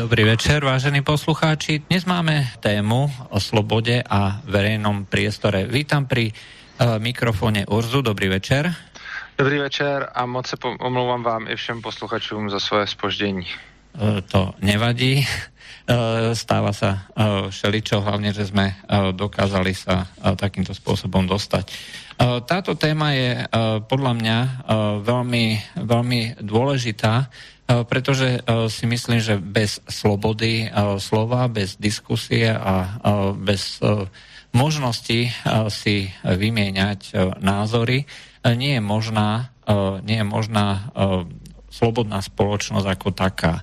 Dobrý večer, vážení poslucháči. Dnes máme tému o slobode a verejnom priestore. Vítam pri uh, mikrofóne Urzu. Dobrý večer. Dobrý večer a moc se omlouvám vám i všem posluchačům za svoje spoždění. Uh, to nevadí. Uh, stáva sa uh, všeličo, hlavne, že sme uh, dokázali sa uh, takýmto spôsobom dostať. Uh, táto téma je uh, podľa mňa uh, veľmi, veľmi dôležitá, Eh, pretože eh, si myslím, že bez slobody eh, slova, bez diskusie a bez možnosti si vymieňať názory nie je možná, nie je možná slobodná spoločnosť ako taká.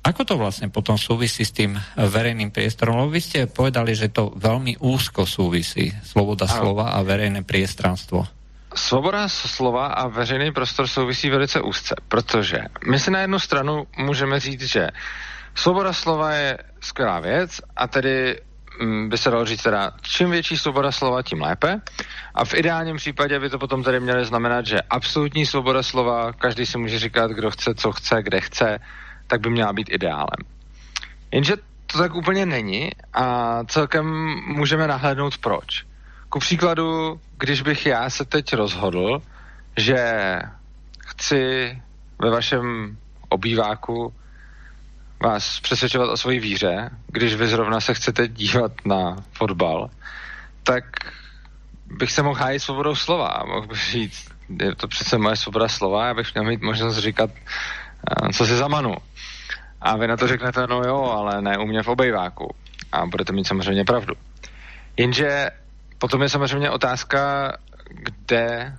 Ako to vlastne potom súvisí s tým verejným priestorom? Lebo vy ste povedali, že to veľmi úzko súvisí, sloboda slova a verejné priestranstvo. Svoboda slova a veřejný prostor souvisí velice úzce, protože my si na jednu stranu můžeme říct, že svoboda slova je skvělá věc a tedy mm, by se dalo říct teda, čím větší svoboda slova, tím lépe. A v ideálním případě by to potom tady mělo znamenat, že absolutní svoboda slova, každý si může říkat, kdo chce, co chce, kde chce, tak by měla být ideálem. Jenže to tak úplně není a celkem můžeme nahlédnout proč. Ku příkladu, když bych já se teď rozhodl, že chci ve vašem obýváku vás přesvědčovat o svoji víře, když vy zrovna se chcete dívat na fotbal, tak bych se mohl hájit svobodou slova mohl bych říct, je to přece moje svoboda slova, já bych měl mít možnost říkat, eh, co si zamanu. A vy na to řeknete, no jo, ale ne u mě v obejváku. A budete mít samozřejmě pravdu. Jenže Potom je samozřejmě otázka, kde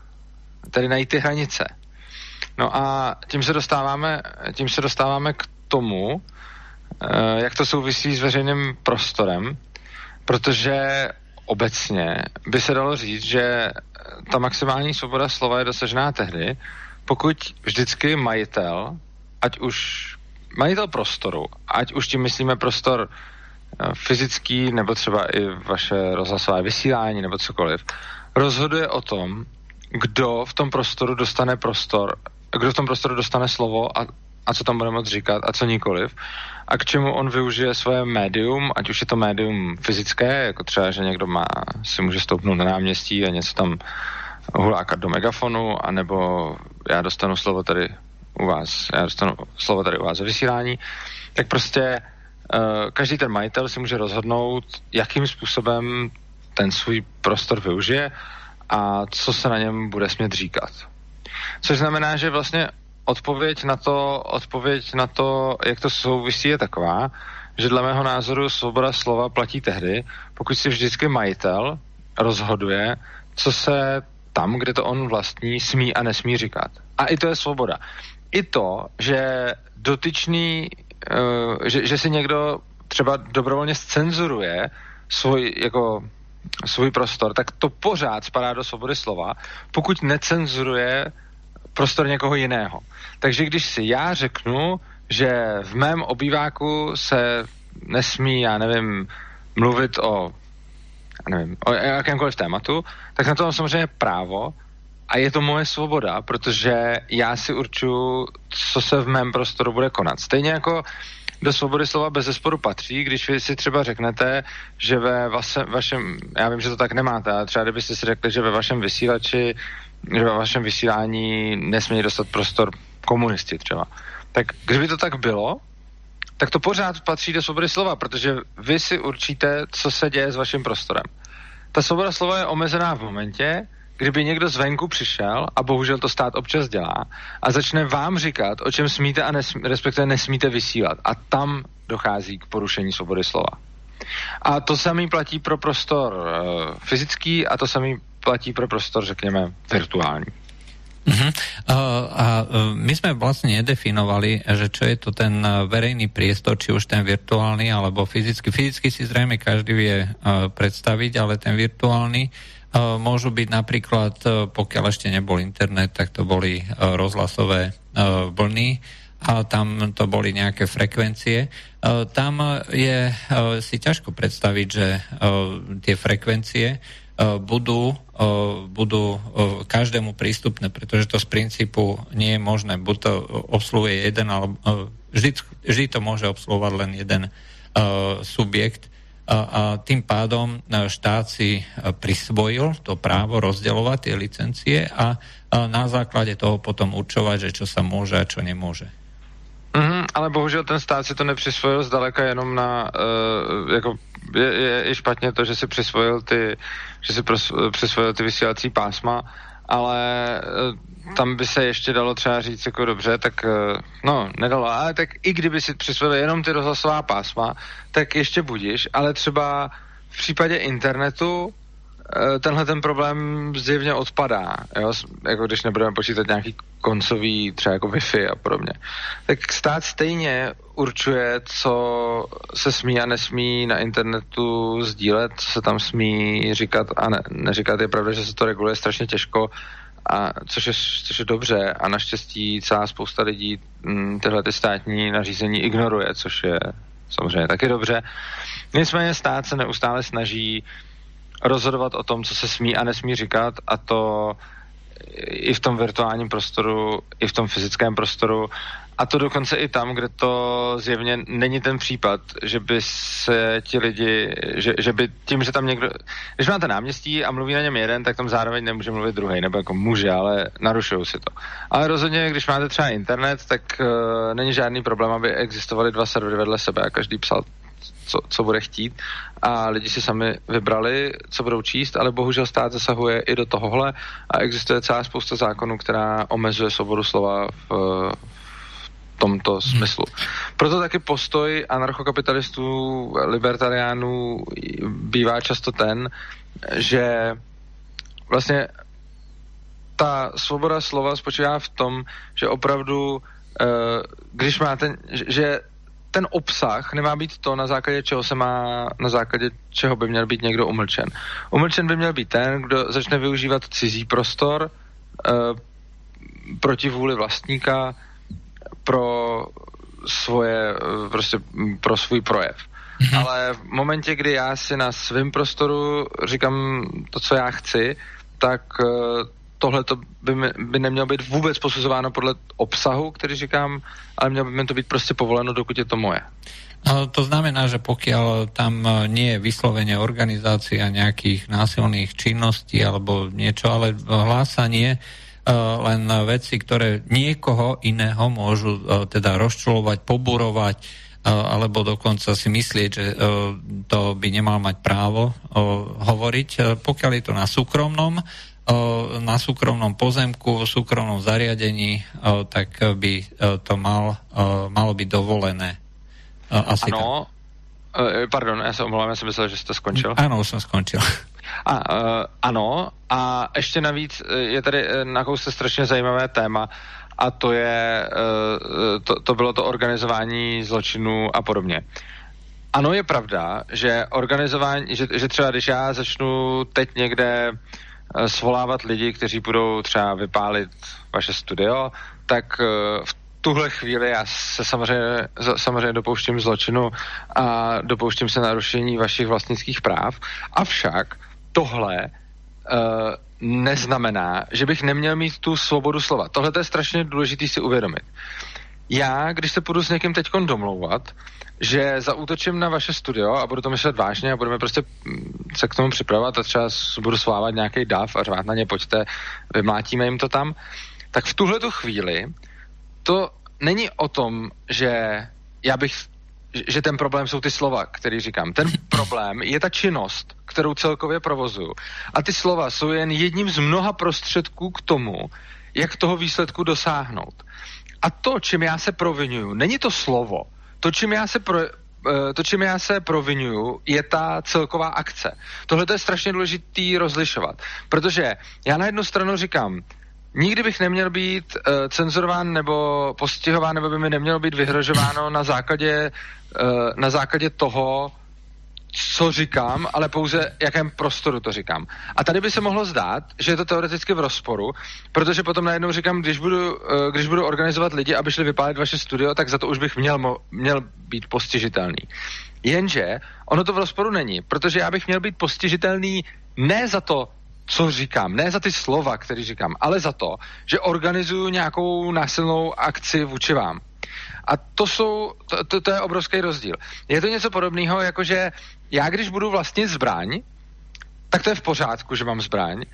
tady najít ty hranice. No a tím se dostáváme, tím se dostáváme k tomu, eh, jak to souvisí s veřejným prostorem, protože obecně by se dalo říct, že ta maximální svoboda slova je dosažená tehdy, pokud vždycky majitel, ať už majitel prostoru, ať už tím myslíme prostor fyzický nebo třeba i vaše rozhlasové vysílání nebo cokoliv, rozhoduje o tom, kdo v tom prostoru dostane prostor, kdo v tom prostoru dostane slovo a, a co tam bude moct říkat a co nikoliv. A k čemu on využije svoje médium, ať už je to médium fyzické, jako třeba, že někdo má, si může stoupnout na náměstí a něco tam hulákat do megafonu, anebo já dostanu slovo tady u vás, já dostanu slovo tady u vás ve vysílání, tak prostě každý ten majitel si může rozhodnout, jakým způsobem ten svůj prostor využije a co se na něm bude smět říkat. Což znamená, že vlastně odpověď na to, odpověď na to, jak to souvisí, je taková, že dle mého názoru svoboda slova platí tehdy, pokud si vždycky majitel rozhoduje, co se tam, kde to on vlastní, smí a nesmí říkat. A i to je svoboda. I to, že dotyčný Eh, že, že si někdo třeba dobrovolně scenzuruje svůj, jako, svůj prostor, tak to pořád spadá do svobody slova, pokud necenzuruje prostor někoho jiného. Takže když si já řeknu, že v mém obýváku se nesmí, já nevím, mluvit o, já nevím, o jakémkoliv tématu, tak na to mám samozřejmě právo a je to moje svoboda, protože já si určuju, co se v mém prostoru bude konat. Stejně jako do svobody slova bez zesporu patří, když vy si třeba řeknete, že ve vašem, vašem, já vím, že to tak nemáte, ale třeba kdybyste si řekli, že ve vašem vysílači, že ve vašem vysílání nesmí dostat prostor komunisti třeba. Tak kdyby to tak bylo, tak to pořád patří do svobody slova, protože vy si určíte, co se děje s vaším prostorem. Ta svoboda slova je omezená v momentě, kdyby někdo zvenku přišel, a bohužel to stát občas dělá, a začne vám říkat, o čem smíte a nesmí, respektive nesmíte vysílat. A tam dochází k porušení svobody slova. A to samý platí pro prostor uh, fyzický a to samý platí pro prostor, řekněme, virtuální. Uh-huh. Uh, a uh, my sme vlastne nedefinovali, že čo je to ten verejný priestor, či už ten virtuálny alebo fyzický. Fyzicky si zrejme každý vie uh, predstaviť, ale ten virtuálny Eh, môžu byť napríklad, eh, pokiaľ ešte nebol internet, tak to boli eh, rozhlasové vlny a tam to boli nejaké frekvencie. Tam je si ťažko predstaviť, že tie frekvencie budú, budú každému prístupné, pretože to z princípu nie je možné. Buď to obsluhuje jeden alebo vždy, vždy to môže obsluhovať len jeden subjekt a, tým pádom štát si prisvojil to právo rozdeľovať tie licencie a, na základe toho potom určovať, že čo sa môže a čo nemôže. Mm, ale bohužel ten stát si to nepřisvojil zdaleka jenom na, uh, jako je, je i špatně to, že si přisvojil ty, že si pros, přisvojil ty vysílací pásma, ale uh, tam by se ještě dalo třeba říct jako dobře, tak uh, no, nedalo, ale tak i kdyby si přisvojil jenom ty rozhlasová pásma, tak ještě budíš, ale třeba v případě internetu Eh, tenhle ten problém zjevně odpadá, jo? jako když nebudeme počítat nějaký koncový, třeba jako Wi-Fi a podobně. Tak stát stejně určuje, co se smí a nesmí na internetu sdílet, co se tam smí říkat a ne, neříkat. Je pravda, že se to reguluje strašně těžko, a což, je, což je dobře a naštěstí celá spousta lidí hm, tyhle ty státní nařízení ignoruje, což je samozřejmě taky dobře. Nicméně stát se neustále snaží uh, rozhodovat o tom, co se smí a nesmí říkat a to i v tom virtuálním prostoru, i v tom fyzickém prostoru a to dokonce i tam, kde to zjevně není ten případ, že by se ti lidi, že, že by tím, že tam někdo, když máte náměstí a mluví na něm jeden, tak tam zároveň nemůže mluvit druhý, nebo jako může, ale narušují si to. Ale rozhodně, když máte třeba internet, tak uh, není žádný problém, aby existovaly dva servery vedle sebe a každý psal co, co bude chtít a lidi si sami vybrali, co budou číst, ale bohužel stát zasahuje i do tohohle a existuje celá spousta zákonů, která omezuje svobodu slova v, v tomto hmm. smyslu. Proto taky postoj anarchokapitalistů, libertariánů bývá často ten, že vlastně ta svoboda slova spočívá v tom, že opravdu, eh, když máte, že ten obsah nemá být to, na základě čeho se má, na základě čeho by měl být někdo umlčen. Umlčen by měl být ten, kdo začne využívat cizí prostor e, proti vůli vlastníka pro svoje, eh, prostě pro svůj projev. Mm-hmm. Ale v momentě, kdy já si na svém prostoru říkám to, co já chci, tak e, tohle by, by nemělo být vůbec posuzováno podle obsahu, který říkám, ale mělo by mi to být prostě povoleno, dokud je to moje. No, to znamená, že pokiaľ tam e, nie je vyslovene organizácia nejakých násilných činností alebo niečo, ale hlásanie uh, len veci, ktoré niekoho iného môžu uh, teda rozčulovať, poburovať, alebo dokonca si myslieť, že to by nemal mať právo hovoriť. Pokiaľ je to na súkromnom, na súkromnom pozemku, v súkromnom zariadení, tak by to mal, malo byť dovolené. Asi ano, tak. pardon, já se omlouvám, já jsem myslel, že jste skončil. Ano, už jsem skončil. A, uh, ano, a ještě navíc je tady na kousce strašně zajímavé téma, a to je, uh, to, to bylo to organizování zločinů a podobně. Ano, je pravda, že organizování, že, že třeba když já začnu teď někde uh, svolávat lidi, kteří budou třeba vypálit vaše studio, tak eh, v tuhle chvíli já se samozřejmě, samozřejmě dopouštím zločinu a dopouštím se narušení vašich vlastnických práv. Avšak tohle uh, neznamená, že bych neměl mít tu svobodu slova. Tohle je strašně důležité si uvědomit. Já, když se půjdu s někým teď domlouvat, že zaútočím na vaše studio a budu to myslet vážně a budeme prostě mm, se k tomu připravovat a třeba budu slávat nějaký dav a řvát na ně, pojďte, vymlátíme jim to tam, tak v tuhle tu chvíli to není o tom, že já bych že ten problém jsou ty slova, který říkám. Ten problém je ta činnost, kterou celkově provozuju. A ty slova jsou jen jedním z mnoha prostředků k tomu, jak toho výsledku dosáhnout. A to, čím já se provinuju, není to slovo, to, čím já se pro, eh, to, čím já se provinuju, je ta celková akce. Tohle je strašně důležitý rozlišovat, protože já na jednu stranu říkám, nikdy bych neměl být uh, cenzurován nebo postihován, nebo by mi nemělo být vyhrožováno na základě, uh, na základě toho, co říkám, ale pouze jakém prostoru to říkám. A tady by se mohlo zdát, že je to teoreticky v rozporu, protože potom najednou říkám, když budu, eh, když budu organizovat lidi, aby šli vypálit vaše studio, tak za to už bych měl, měl být postižitelný. Jenže ono to v rozporu není, protože já bych měl být postižitelný ne za to, co říkám, ne za ty slova, které říkám, ale za to, že organizuju nějakou násilnou akci vůči vám. A to jsou, to, to, to je obrovský rozdíl. Je to něco podobného, jako že já když budu vlastnit zbraň, tak to je v pořádku, že mám zbraň.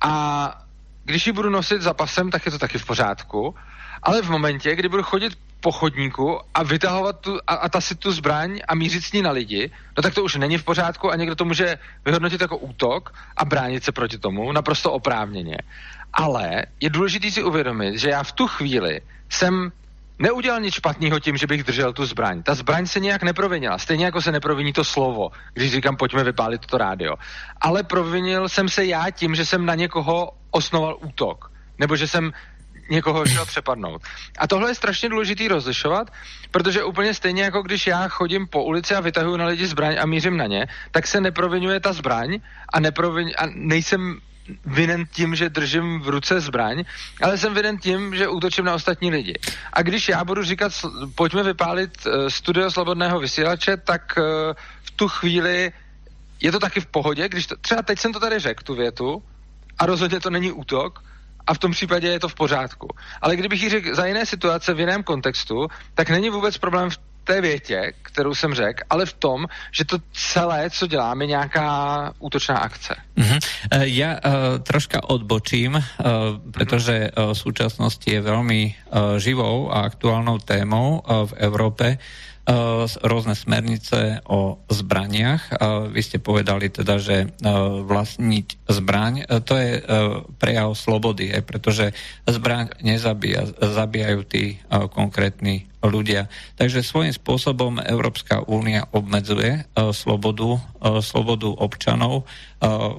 A když ji budu nosit za pasem, tak je to taky v pořádku. Ale v momentě, kdy budu chodit po chodníku a vytahovat tu, a, a tasit tu zbraň a mířit s ní na lidi, no tak to už není v pořádku a někdo to může vyhodnotit jako útok a bránit se proti tomu naprosto oprávněně. Ale je důležité si uvědomit, že já v tu chvíli jsem neudělal nic špatného tím, že bych držel tu zbraň. Ta zbraň se nějak neprovinila. Stejně jako se neproviní to slovo, když říkám, pojďme vypálit to rádio. Ale provinil jsem se já tím, že jsem na někoho osnoval útok. Nebo že jsem někoho chtěl přepadnout. A tohle je strašně důležitý rozlišovat, protože úplně stejně jako když já chodím po ulici a vytahuju na lidi zbraň a mířím na ně, tak se neprovinuje ta zbraň a, neprovin, a nejsem vinen tím, že držím v ruce zbraň, ale jsem vinen tím, že útočím na ostatní lidi. A když já budu říkat, pojďme vypálit uh, studio slobodného vysílače, tak uh, v tu chvíli je to taky v pohodě, když to, třeba teď jsem to tady řekl, tu větu, a rozhodně to není útok, a v tom případě je to v pořádku. Ale kdybych ji řekl za jiné situace v jiném kontextu, tak není vůbec problém v té větě, kterou jsem řekl, ale v tom, že to celé, co dělám, je nějaká útočná akce. Uh-huh. Já uh, troška odbočím, uh, protože uh, v současnosti je velmi uh, živou a aktuálnou témou uh, v Evropě rôzne smernice o zbraniach. Uh, vy ste povedali teda, že uh, vlastniť zbraň, to je prejav slobody, aj pretože zbraň nezabíja, zabíjajú tí konkrétni ľudia. Takže svojím spôsobom Európska únia obmedzuje slobodu, slobodu občanov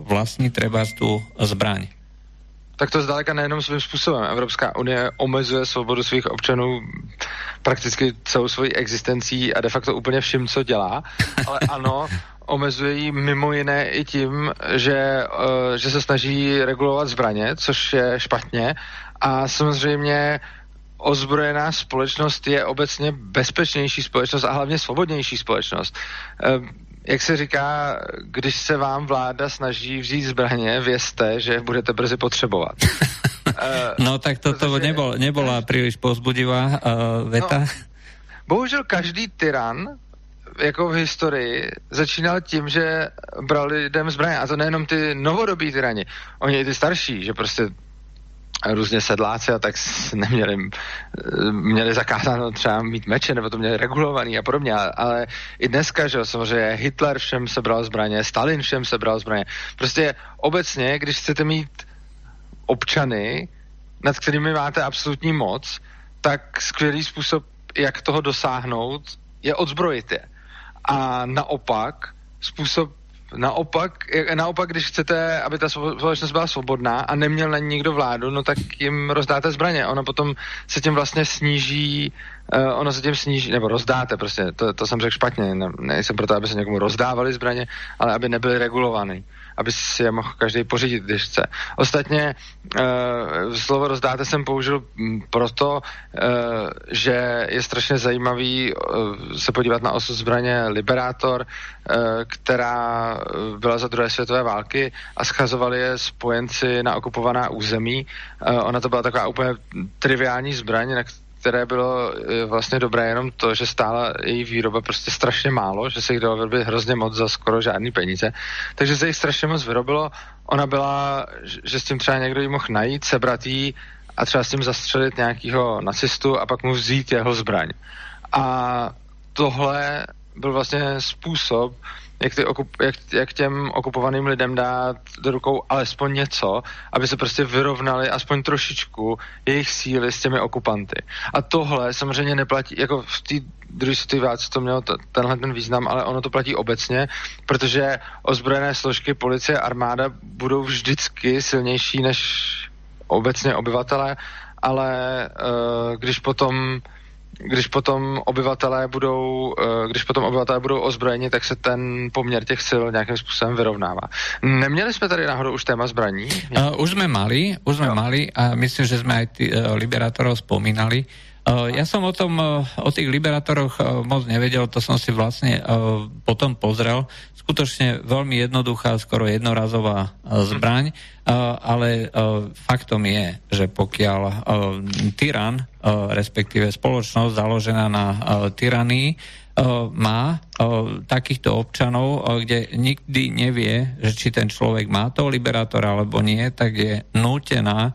vlastní treba tú zbraň. Tak to zdaleka nejenom svým způsobem. Evropská unie omezuje svobodu svých občanů prakticky celou svojí existencí a de facto úplně vším, co dělá. Ale ano, omezuje ji mimo jiné i tím, že, uh, že se snaží regulovat zbraně, což je špatně. A samozřejmě ozbrojená společnost je obecně bezpečnější společnost a hlavně svobodnější společnost. Uh, jak se říká, když se vám vláda snaží vzít zbraně, vězte, že budete brzy potřebovat. uh, no tak to, to nebol, nebola příliš pozbudivá uh, věta. No, bohužel každý tyran jako v historii začínal tím, že brali lidem zbraně. A to nejenom ty novodobí tyrani, oni i ty starší, že prostě různě sedláci a tak neměli, měli zakázáno třeba mít meče, nebo to měli regulovaný a podobně, ale i dneska, že samozřejmě Hitler všem sebral zbraně, Stalin všem sebral zbraně. Prostě obecně, když chcete mít občany, nad kterými máte absolutní moc, tak skvělý způsob, jak toho dosáhnout, je odzbrojit je. A naopak, způsob, Naopak, naopak, když chcete, aby ta společnost byla svobodná a neměl na ní nikdo vládu, no tak jim rozdáte zbraně. Ono potom se tím vlastně sníží, uh, ono se tím sníží, nebo rozdáte prostě, to, to jsem řekl špatně, ne, nejsem proto, aby se někomu rozdávali zbraně, ale aby nebyly regulovány aby si je mohl každý pořídit, když chce. Ostatně uh, slovo rozdáte jsem použil proto, uh, že je strašně zajímavý uh, se podívat na osu zbraně Liberátor, uh, která byla za druhé světové války a schazovali je spojenci na okupovaná území. Uh, ona to byla taková úplně triviální zbraň, na které bylo eh, vlastně dobré jenom to, že stála její výroba prostě strašně málo, že se jich dalo vyrobit hrozně moc za skoro žádný peníze. Takže se jich strašně moc vyrobilo. Ona byla, že s tím třeba někdo jí mohl najít, sebrat jí a třeba s tím zastřelit nějakého nacistu a pak mu vzít jeho zbraň. A tohle byl vlastně způsob, jak, ty okup, jak, jak těm okupovaným lidem dát do rukou alespoň něco, aby se prostě vyrovnali aspoň trošičku jejich síly s těmi okupanty. A tohle samozřejmě neplatí, jako v té druhé světové válce to mělo t- tenhle ten význam, ale ono to platí obecně, protože ozbrojené složky, policie, armáda budou vždycky silnější než obecně obyvatele, ale uh, když potom když potom obyvatelé budou, eh, když potom obyvatelé budou ozbrojeni, tak se ten poměr těch sil nějakým způsobem vyrovnává. Neměli jsme tady náhodou už téma zbraní? Uh, už jsme mali, už jsme mali a myslím, že jsme aj ty, uh, liberátorov spomínali. Ja som o tom, o tých liberátoroch moc nevedel, to som si vlastne potom pozrel. Skutočne veľmi jednoduchá, skoro jednorazová zbraň, ale faktom je, že pokiaľ tyran, respektíve spoločnosť založená na tyranii, má takýchto občanov, kde nikdy nevie, že či ten človek má toho liberátora alebo nie, tak je nútená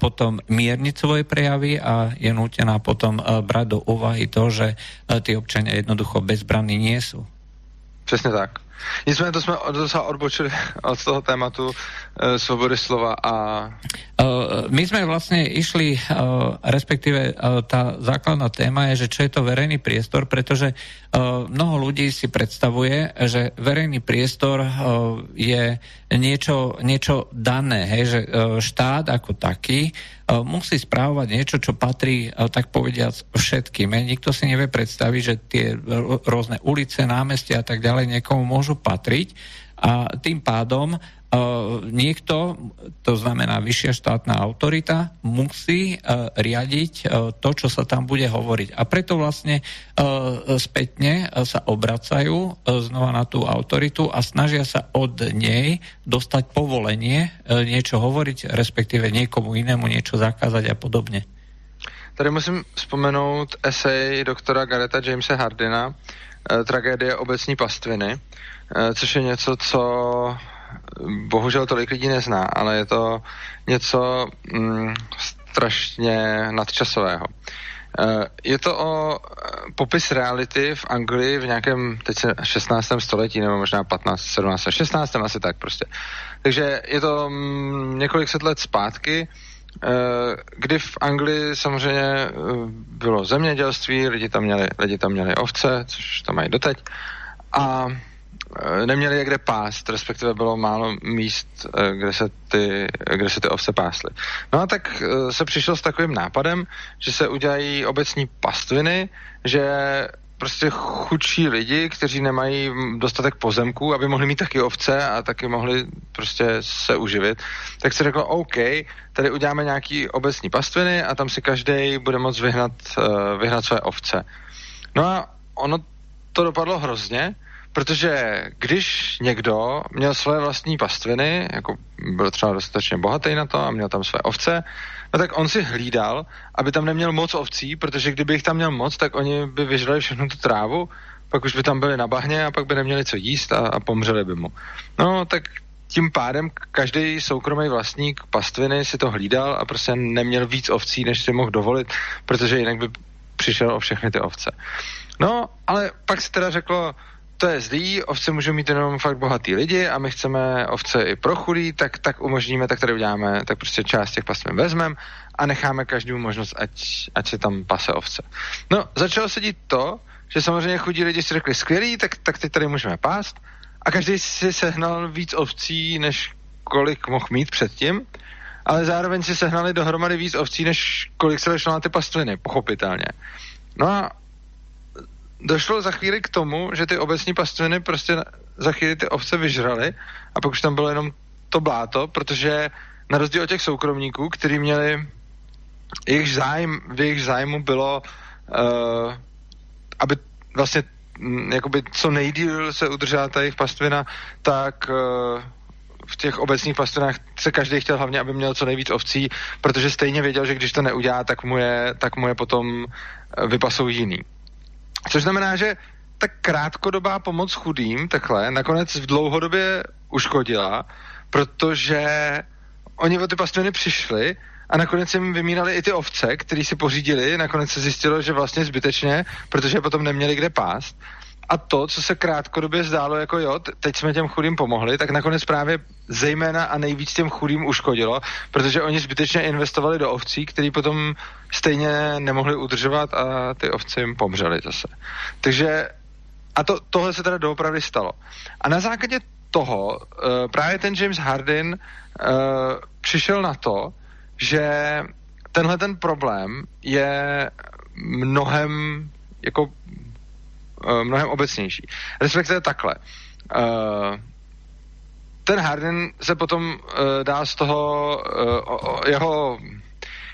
potom mierniť svoje prejavy a je nútená potom brať do úvahy to, že tí občania jednoducho bezbranní nie sú. Přesně tak. Nicméně to jsme docela odbočili od toho tématu e, svobody slova a... Uh, my sme vlastne išli, uh, respektíve uh, tá základná téma je, že čo je to verejný priestor, pretože uh, mnoho ľudí si predstavuje, že verejný priestor uh, je niečo, niečo dané, hej, že uh, štát ako taký musí správovať niečo, čo patrí, uh, tak povediac, všetkým. Nikto si nevie predstaviť, že tie rôzne ulice, námestia a tak ďalej niekomu môžu patriť a tým pádom Uh, niekto, to znamená vyššia štátna autorita, musí uh, riadiť uh, to, čo sa tam bude hovoriť. A preto vlastne spätne sa obracajú znova na tú autoritu a snažia sa od nej dostať povolenie niečo hovoriť, respektíve niekomu inému niečo zakázať a podobne. Tady musím vzpomenout esej doktora Gareta Jamesa Hardina Tragédie obecní pastviny, což je něco, co bohužel tolik lidí nezná, ale je to něco mm, strašně nadčasového. Eh, je to o eh, popis reality v Anglii v nějakém teď 16. století, nebo možná 15, 17, 16. asi tak prostě. Takže je to mm, několik set let zpátky, eh, kdy v Anglii samozřejmě bylo zemědělství, lidi tam měli, lidi tam měli ovce, což tam mají doteď, a Eh, neměli je kde pást, respektive bylo málo míst, eh, kde se ty, kde se ty ovce pásly. No a tak eh, se přišlo s takovým nápadem, že se udělají obecní pastviny, že prostě chudší lidi, kteří nemají dostatek pozemků, aby mohli mít taky ovce a taky mohli prostě se uživit, tak se řeklo, OK, tady uděláme nějaký obecní pastviny a tam si každý bude moct vyhnat, vyhnat své ovce. No a ono to dopadlo hrozně, Protože když někdo měl své vlastní pastviny, jako byl třeba dostatečně bohatý na to a měl tam své ovce, no tak on si hlídal, aby tam neměl moc ovcí, protože kdyby jich tam měl moc, tak oni by vyžrali všechnu tu trávu, pak už by tam byli na bahně a pak by neměli co jíst a, a pomřeli by mu. No tak tím pádem každý soukromý vlastník pastviny si to hlídal a prostě neměl víc ovcí, než si mohl dovolit, protože jinak by přišel o všechny ty ovce. No, ale pak si teda řeklo, to je zlý, ovce můžou mít jenom fakt bohatý lidi a my chceme ovce i pro chudý, tak, tak umožníme, tak tady uděláme, tak prostě část těch pastvin vezmeme a necháme každému možnost, ať, ať se tam pase ovce. No, začalo se dít to, že samozřejmě chudí lidi si řekli, skvělý, tak, tak teď tady můžeme pást a každý si sehnal víc ovcí, než kolik mohl mít předtím, ale zároveň si sehnali dohromady víc ovcí, než kolik se vešlo na ty pastviny, pochopitelně. No a došlo za chvíli k tomu, že ty obecní pastviny prostě za chvíli ty ovce vyžrali a pak už tam bylo jenom to bláto, protože na rozdíl od těch soukromníků, kteří měli jejich zájem, v jejich zájmu bylo, uh, aby vlastně m, jakoby co nejdíl se udržela ta jejich pastvina, tak uh, v těch obecních pastvinách se každý chtěl hlavně, aby měl co nejvíc ovcí, protože stejně věděl, že když to neudělá, tak mu je, tak mu je potom eh, vypasou jiný. Což znamená, že ta krátkodobá pomoc chudým takhle nakonec v dlouhodobě uškodila, protože oni o ty pastviny přišli a nakonec jim vymírali i ty ovce, které si pořídili. Nakonec se zjistilo, že vlastně zbytečně, protože potom neměli kde pást a to, co se krátkodobě zdálo jako jo, teď jsme těm chudým pomohli, tak nakonec právě zejména a nejvíc těm chudým uškodilo, protože oni zbytečně investovali do ovcí, který potom stejně nemohli udržovat a ty ovce jim pomřely zase. Takže a to, tohle se teda doopravdy stalo. A na základě toho uh, právě ten James Hardin uh, přišel na to, že tenhle ten problém je mnohem jako uh, mnohem obecnější. Respektive takhle. Uh, ten Harden se potom uh, dá z toho, uh, o, o, jeho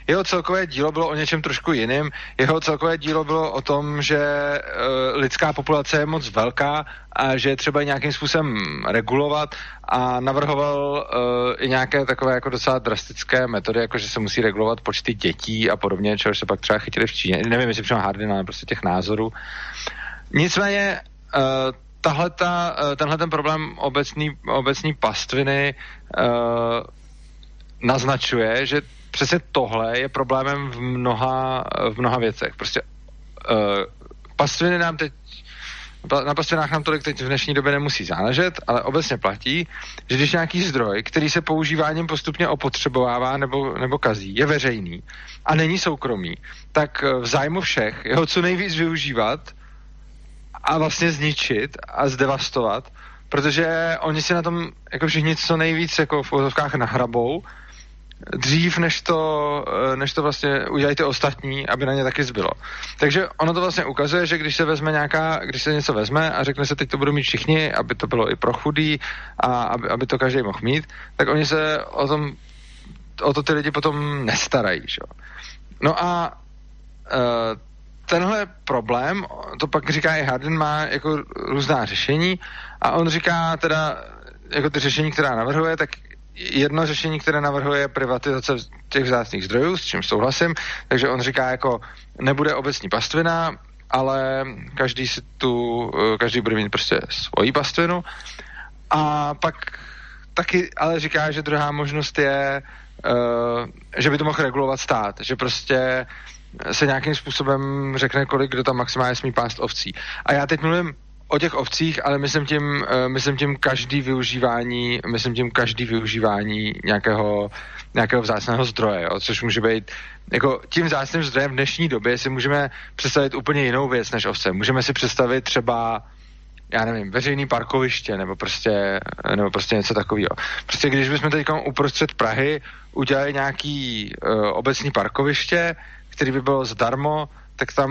Jeho celkové dílo bylo o něčem trošku jiným. Jeho celkové dílo bylo o tom, že uh, lidská populace je moc velká a že je třeba nějakým způsobem regulovat a navrhoval uh, i nějaké takové jako docela drastické metody, jako že se musí regulovat počty dětí a podobně, čehož se pak třeba chytili v Číně. Nevím, jestli přímo Hardin, ale prostě těch názorů. Nicméně uh, tahleta, uh, tenhle ten problém obecný, obecný pastviny uh, naznačuje, že přesně tohle je problémem v mnoha, v mnoha věcech. Prostě uh, pastviny nám teď na pastvinách nám tolik teď v dnešní době nemusí záležet, ale obecně platí, že když nějaký zdroj, který se používáním postupně opotřebovává nebo, nebo kazí, je veřejný a není soukromý, tak v zájmu všech jeho co nejvíc využívat a vlastně zničit a zdevastovat, protože oni si na tom jako všichni co nejvíc jako v úzovkách nahrabou dřív, než to, eh, než to vlastně udělají ty ostatní, aby na ně taky zbylo. Takže ono to vlastně ukazuje, že když se vezme nějaká, když se něco vezme a řekne se, teď to budou mít všichni, aby to bylo i pro chudý a aby, aby to každý mohl mít, tak oni se o tom, o to ty lidi potom nestarají. Že? No a uh, tenhle problém, to pak říká i Harden, má jako různá řešení a on říká teda, jako ty řešení, která navrhuje, tak jedno řešení, které navrhuje, je privatizace těch vzácných zdrojů, s čím souhlasím, takže on říká jako, nebude obecní pastvina, ale každý si tu, každý bude mít prostě svoji pastvinu. A pak taky ale říká, že druhá možnost je, uh, že by to mohl regulovat stát, že prostě se nějakým způsobem řekne, kolik kdo tam maximálně smí pást ovcí. A já teď mluvím o těch ovcích, ale myslím tím, uh, myslím tím každý využívání, myslím tím každý využívání nějakého, nějakého vzácného zdroje, jo, což může být, jako tím vzácným zdrojem v dnešní době si můžeme představit úplně jinou věc než ovce. Můžeme si představit třeba já nevím, veřejný parkoviště nebo prostě, nebo prostě něco takového. Prostě když bychom teď uprostřed Prahy udělali nějaký uh, obecní parkoviště, který by bylo zdarmo, tak tam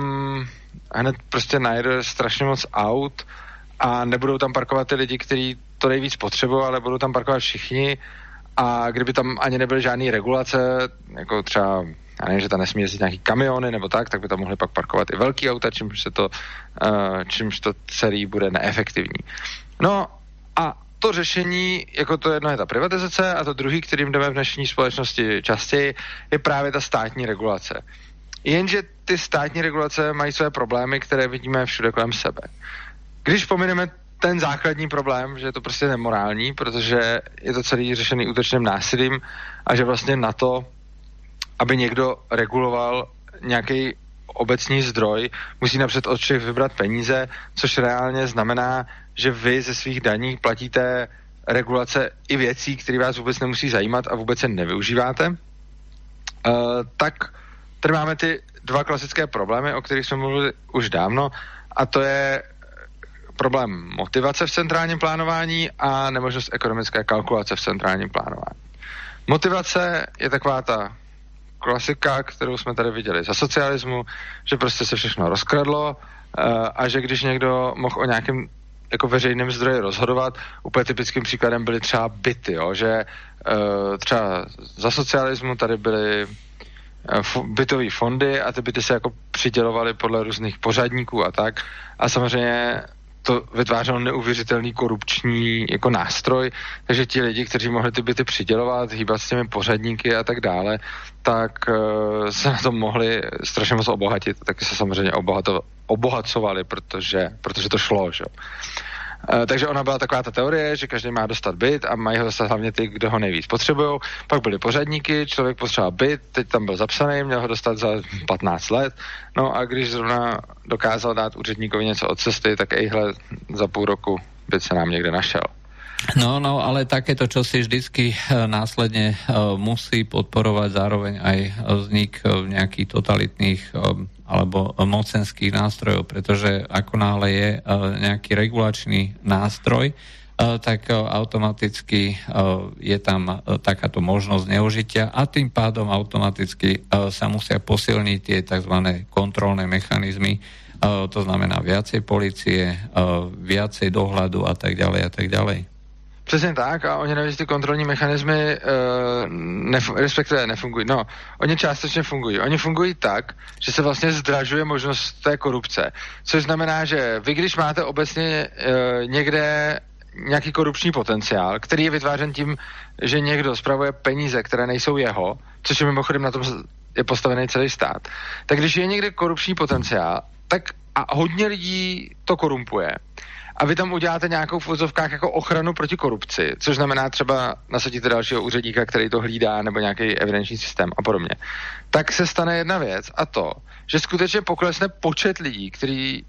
hned prostě najde strašně moc aut a nebudou tam parkovat ty lidi, kteří to nejvíc potřebují, ale budou tam parkovat všichni a kdyby tam ani nebyly žádné regulace, jako třeba já nevím, že tam nesmí jezdit nějaký kamiony nebo tak, tak by tam mohli pak parkovat i velký auta, čímž, se to, uh, čímž to celý bude neefektivní. No a to řešení, jako to jedno je ta privatizace a to druhý, kterým jdeme v dnešní společnosti častěji, je právě ta státní regulace. Jenže ty státní regulace mají své problémy, které vidíme všude kolem sebe. Když pomineme ten základní problém, že je to prostě nemorální, protože je to celý řešený útočným násilím a že vlastně na to, aby někdo reguloval nějaký obecní zdroj, musí napřed od všech vybrat peníze, což reálně znamená, že vy ze svých daní platíte regulace i věcí, které vás vůbec nemusí zajímat a vůbec se nevyužíváte, uh, tak tady máme ty dva klasické problémy, o kterých jsme mluvili už dávno, a to je problém motivace v centrálním plánování a nemožnost ekonomické kalkulace v centrálním plánování. Motivace je taková ta klasika, kterou jsme tady viděli za socialismu, že prostě se všechno rozkradlo uh, a že když někdo mohl o nějakém jako veřejném zdroji rozhodovat, úplně typickým příkladem byly třeba byty, jo, že uh, třeba za socialismu tady byly Eh, bytové fondy a ty byty se jako přidělovaly podle různých pořadníků a tak. A samozřejmě to vytvářelo neuvěřitelný korupční jako nástroj, takže ti lidi, kteří mohli ty byty přidělovat, hýbat s těmi pořadníky a tak dále, tak uh, se na tom mohli strašně moc obohatit, taky se samozřejmě obohato, obohacovali, protože, protože to šlo, že? Uh, takže ona byla taková ta teorie, že každý má dostat byt a mají ho dostat hlavně ty, kdo ho nejvíc potřebují. Pak byly pořadníky, člověk potřeboval byt, teď tam byl zapsaný, měl ho dostat za 15 let. No a když zrovna dokázal dát úředníkovi něco od cesty, tak ejhle za půl roku byt se nám někde našel. No, no, ale takéto, čo si vždycky uh, následne uh, musí podporovať zároveň aj vznik nejakých totalitných alebo mocenských nástrojov, pretože ako náhle je nejaký regulačný nástroj, tak automaticky je tam takáto možnosť neužitia a tým pádom automaticky sa musia posilniť tie tzv. kontrolné mechanizmy, to znamená viacej policie, viacej dohľadu a tak ďalej a tak ďalej. Přesně tak a oni neví, ty kontrolní mechanismy uh, nef- respektive nefungují. No, oni částečně fungují. Oni fungují tak, že se vlastně zdražuje možnost té korupce. Což znamená, že vy, když máte obecně uh, někde nějaký korupční potenciál, který je vytvářen tím, že někdo spravuje peníze, které nejsou jeho, což je mimochodem na tom je postavený celý stát, tak když je někde korupční potenciál, tak a hodně lidí to korumpuje, a vy tam uděláte nějakou v úzovkách jako ochranu proti korupci, což znamená třeba nasadíte dalšího úředníka, který to hlídá, nebo nějaký evidenční systém a podobně, tak se stane jedna věc a to, že skutečně poklesne počet lidí, který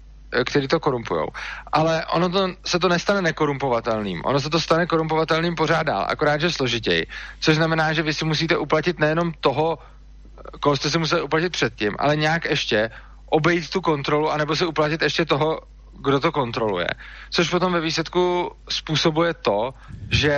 který to korumpují. Ale ono to, se to nestane nekorumpovatelným. Ono se to stane korumpovatelným pořád dál, akorát, že složitěji. Což znamená, že vy si musíte uplatit nejenom toho, koho jste si museli uplatit předtím, ale nějak ještě obejít tu kontrolu, anebo si uplatit ještě toho, kdo to kontroluje. Což potom ve výsledku způsobuje to, že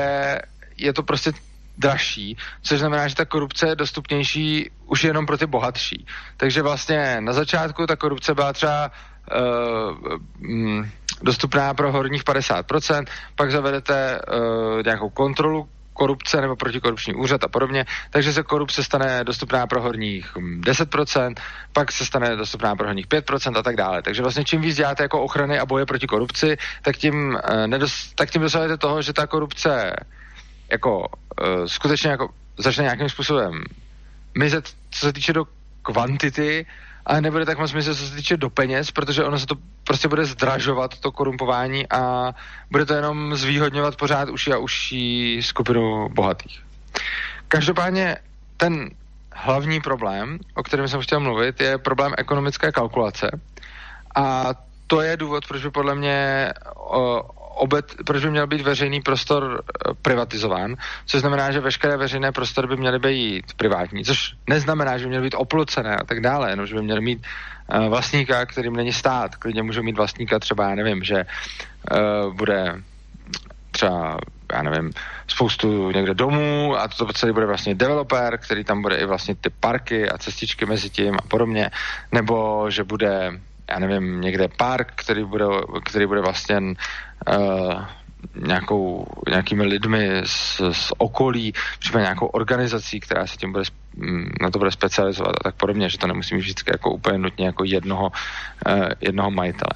je to prostě dražší, což znamená, že ta korupce je dostupnější už jenom pro ty bohatší. Takže vlastně na začátku ta korupce byla třeba uh, dostupná pro horních 50%, pak zavedete uh, nějakou kontrolu korupce nebo protikorupční úřad a podobně, takže se korupce stane dostupná pro horních 10%, pak se stane dostupná pro horních 5% a tak dále. Takže vlastně čím víc děláte jako ochrany a boje proti korupci, tak tím, uh, nedos, tak tím dosahujete toho, že ta korupce jako uh, skutečně jako začne nějakým způsobem mizet, co se týče do kvantity, ale nebude tak moc myslet, co se týče do peněz, protože ono se to prostě bude zdražovat, to korumpování a bude to jenom zvýhodňovat pořád uší a uší skupinu bohatých. Každopádně ten hlavní problém, o kterém jsem chtěl mluvit, je problém ekonomické kalkulace. A to je důvod, proč by podle mě obet, proč by měl být veřejný prostor eh, privatizován, což znamená, že veškeré veřejné prostory by měly být privátní, což neznamená, že by měly být oplocené a tak dále, jenom že by měly mít uh, vlastníka, kterým není stát. Klidně můžou mít vlastníka třeba, já nevím, že uh, bude třeba, já nevím, spoustu někde domů a to celý bude vlastně developer, který tam bude i vlastně ty parky a cestičky mezi tím a podobně, nebo že bude já nevím, někde park, který bude, který bude vlastně uh, nějakou, nějakými lidmi z, z okolí, případně nějakou organizací, která se tím bude, mm, na to bude specializovat a tak podobně, že to nemusí mít vždycky jako úplně nutně jako jednoho, uh, jednoho majitele.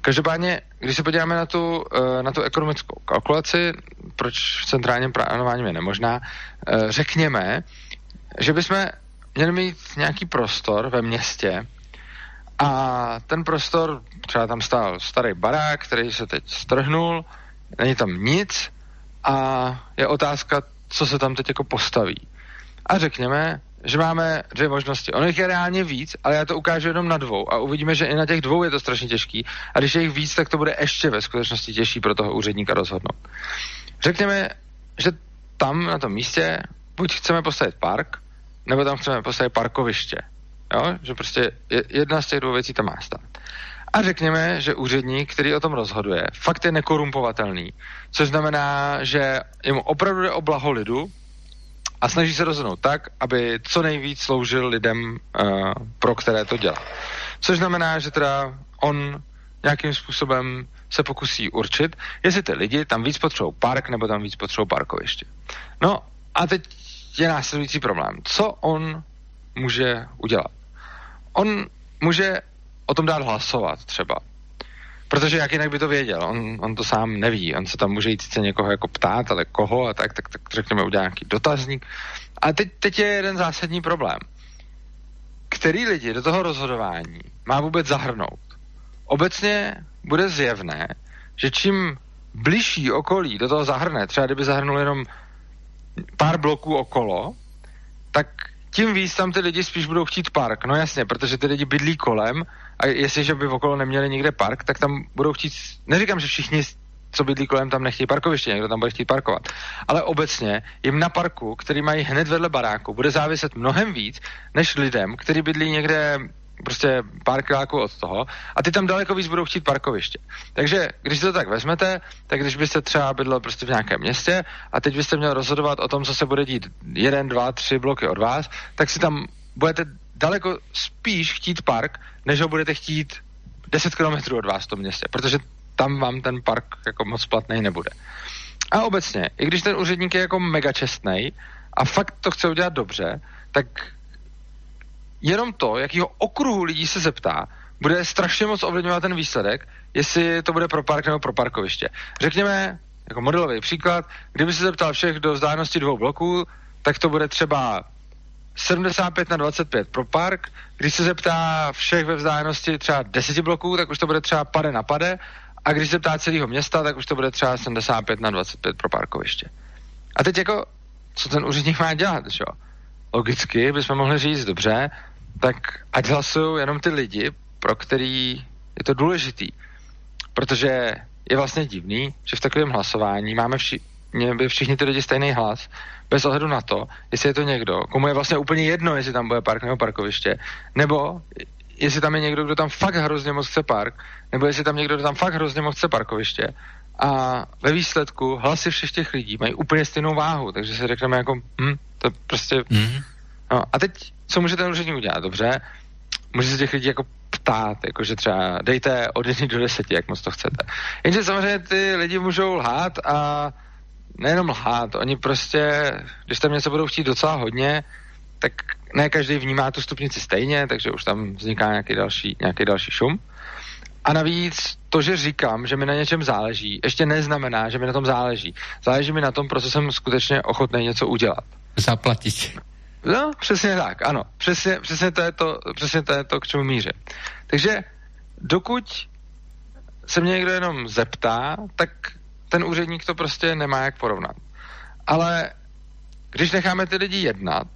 Každopádně, když se podíváme na tu, uh, na tu ekonomickou kalkulaci, proč v centrálním plánování je nemožná, řekněme, že bychom měli mít nějaký prostor ve městě, a ten prostor, třeba tam stál starý barák, který se teď strhnul, není tam nic a je otázka, co se tam teď jako postaví. A řekněme, že máme dvě možnosti. Ono jich je reálně víc, ale já to ukážu jenom na dvou a uvidíme, že i na těch dvou je to strašně těžký. A když je jich víc, tak to bude ještě ve skutečnosti těžší pro toho úředníka rozhodnout. Řekněme, že tam na tom místě buď chceme postavit park, nebo tam chceme postavit parkoviště. Jo? Že prostě jedna z těch dvou věcí tam má stát. A řekněme, že úředník, který o tom rozhoduje, fakt je nekorumpovatelný, což znamená, že jemu opravdu jde o blaho lidu a snaží se rozhodnout tak, aby co nejvíc sloužil lidem, uh, pro které to dělá. Což znamená, že teda on nějakým způsobem se pokusí určit, jestli ty lidi tam víc potřebují park nebo tam víc potřebují parkoviště. No a teď je následující problém. Co on může udělat? On může o tom dát hlasovat třeba. Protože jak jinak by to věděl, on, on to sám neví, on se tam může jít sice někoho jako ptát, ale koho a tak, tak, tak řekněme udělá nějaký dotazník. A teď, teď je jeden zásadní problém. Který lidi do toho rozhodování má vůbec zahrnout? Obecně bude zjevné, že čím bližší okolí do toho zahrne, třeba kdyby zahrnul jenom pár bloků okolo, tak tím víc tam ty lidi spíš budou chtít park. No jasně, protože ty lidi bydlí kolem a jestliže by okolo neměli nikde park, tak tam budou chtít, neříkám, že všichni co bydlí kolem, tam nechtějí parkoviště, někdo tam bude chtít parkovat. Ale obecně jim na parku, který mají hned vedle baráku, bude záviset mnohem víc, než lidem, kteří bydlí někde prostě pár kiláků od toho a ty tam daleko víc budou chtít parkoviště. Takže když to tak vezmete, tak když byste třeba bydlel prostě v nějakém městě a teď byste měl rozhodovat o tom, co se bude dít jeden, dva, tři bloky od vás, tak si tam budete daleko spíš chtít park, než ho budete chtít 10 kilometrů od vás v tom městě, protože tam vám ten park jako moc platný nebude. A obecně, i když ten úředník je jako mega čestný a fakt to chce udělat dobře, tak jenom to, jakýho okruhu lidí se zeptá, bude strašně moc ovlivňovat ten výsledek, jestli to bude pro park nebo pro parkoviště. Řekněme, jako modelový příklad, kdyby se zeptal všech do vzdálenosti dvou bloků, tak to bude třeba 75 na 25 pro park. Když se zeptá všech ve vzdálenosti třeba 10 bloků, tak už to bude třeba pade na pade. A když se ptá celého města, tak už to bude třeba 75 na 25 pro parkoviště. A teď jako, co ten úředník má dělat, že jo? Logicky bychom mohli říct, dobře, tak ať hlasují jenom ty lidi, pro který je to důležitý. Protože je vlastně divný, že v takovém hlasování máme vši, by všichni ty lidi stejný hlas, bez ohledu na to, jestli je to někdo, komu je vlastně úplně jedno, jestli tam bude park nebo parkoviště, nebo jestli tam je někdo, kdo tam fakt hrozně moc chce park, nebo jestli tam někdo, kdo tam fakt hrozně moc chce parkoviště. A ve výsledku hlasy všech těch lidí mají úplně stejnou váhu, takže si řekneme jako, hm, to prostě... Mm-hmm. No a teď, co může ten úředník udělat? Dobře, může se těch lidí jako ptát, jakože třeba dejte od 1 do 10, jak moc to chcete. Jenže samozřejmě ty lidi můžou lhát a nejenom lhát, oni prostě, když tam něco budou chtít docela hodně, tak ne každý vnímá tu stupnici stejně, takže už tam vzniká nějaký další, nějaký další šum. A navíc to, že říkám, že mi na něčem záleží, ještě neznamená, že mi na tom záleží. Záleží mi na tom, protože jsem skutečně ochotný něco udělat. Zaplatit. No, přesně tak, ano. Přesně, přesně, to, je to, přesně to je to, k čemu míře. Takže dokud se mě někdo jenom zeptá, tak ten úředník to prostě nemá jak porovnat. Ale když necháme ty lidi jednat,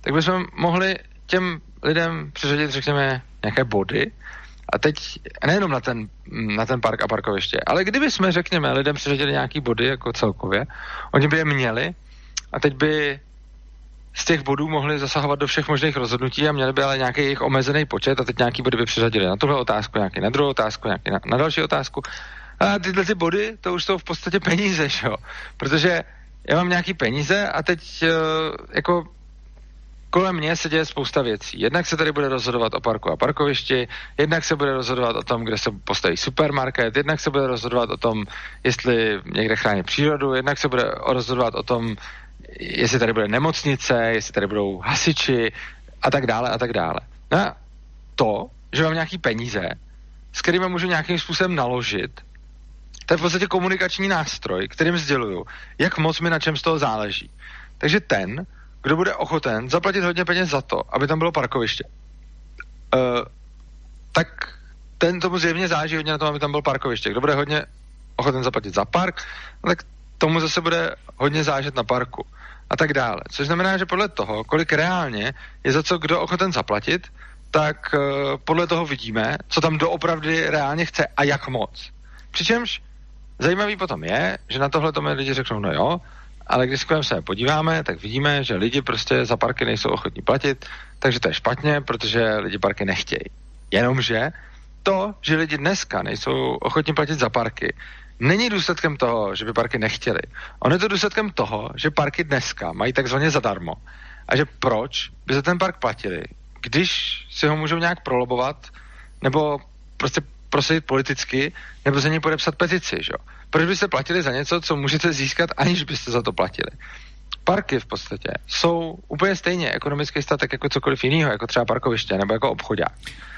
tak bychom mohli těm lidem přiřadit, řekněme, nějaké body. A teď nejenom na ten, na ten park a parkoviště, ale kdyby jsme, řekněme, lidem přiřadili nějaký body jako celkově, oni by je měli a teď by z těch bodů mohli zasahovat do všech možných rozhodnutí a měli by ale nějaký jejich omezený počet a teď nějaký body by přiřadili na tuhle otázku, nějaký na druhou otázku, nějaký na, na další otázku. A tyhle ty body, to už jsou v podstatě peníze, že jo? Protože já mám nějaký peníze a teď uh, jako kolem mě se děje spousta věcí. Jednak se tady bude rozhodovat o parku a parkovišti, jednak se bude rozhodovat o tom, kde se postaví supermarket, jednak se bude rozhodovat o tom, jestli někde chrání přírodu, jednak se bude rozhodovat o tom, jestli tady bude nemocnice, jestli tady budou hasiči a tak dále a tak dále. No a to, že mám nějaký peníze, s kterými můžu nějakým způsobem naložit, to je v podstatě komunikační nástroj, kterým sděluju, jak moc mi na čem z toho záleží. Takže ten, kdo bude ochoten zaplatit hodně peněz za to, aby tam bylo parkoviště, uh, tak ten tomu zjevně záleží hodně na tom, aby tam bylo parkoviště. Kdo bude hodně ochoten zaplatit za park, no tak tomu zase bude hodně záležet na parku a tak dále. Což znamená, že podle toho, kolik reálně je za co kdo ochoten zaplatit, tak uh, podle toho vidíme, co tam doopravdy reálně chce a jak moc. Přičemž zajímavý potom je, že na tohle tomu lidi řeknou, no jo, ale když se podíváme, tak vidíme, že lidi prostě za parky nejsou ochotní platit, takže to je špatně, protože lidi parky nechtějí. Jenomže to, že lidi dneska nejsou ochotní platit za parky, není důsledkem toho, že by parky nechtěli. On je to důsledkem toho, že parky dneska mají takzvaně zadarmo. A že proč by za ten park platili, když si ho můžou nějak prolobovat, nebo prostě prosadit politicky, nebo za něj podepsat petici, že? Proč byste platili za něco, co můžete získat, aniž byste za to platili? Parky v podstatě jsou úplně stejně ekonomický statek jako cokoliv jiného, jako třeba parkoviště nebo jako obchodák.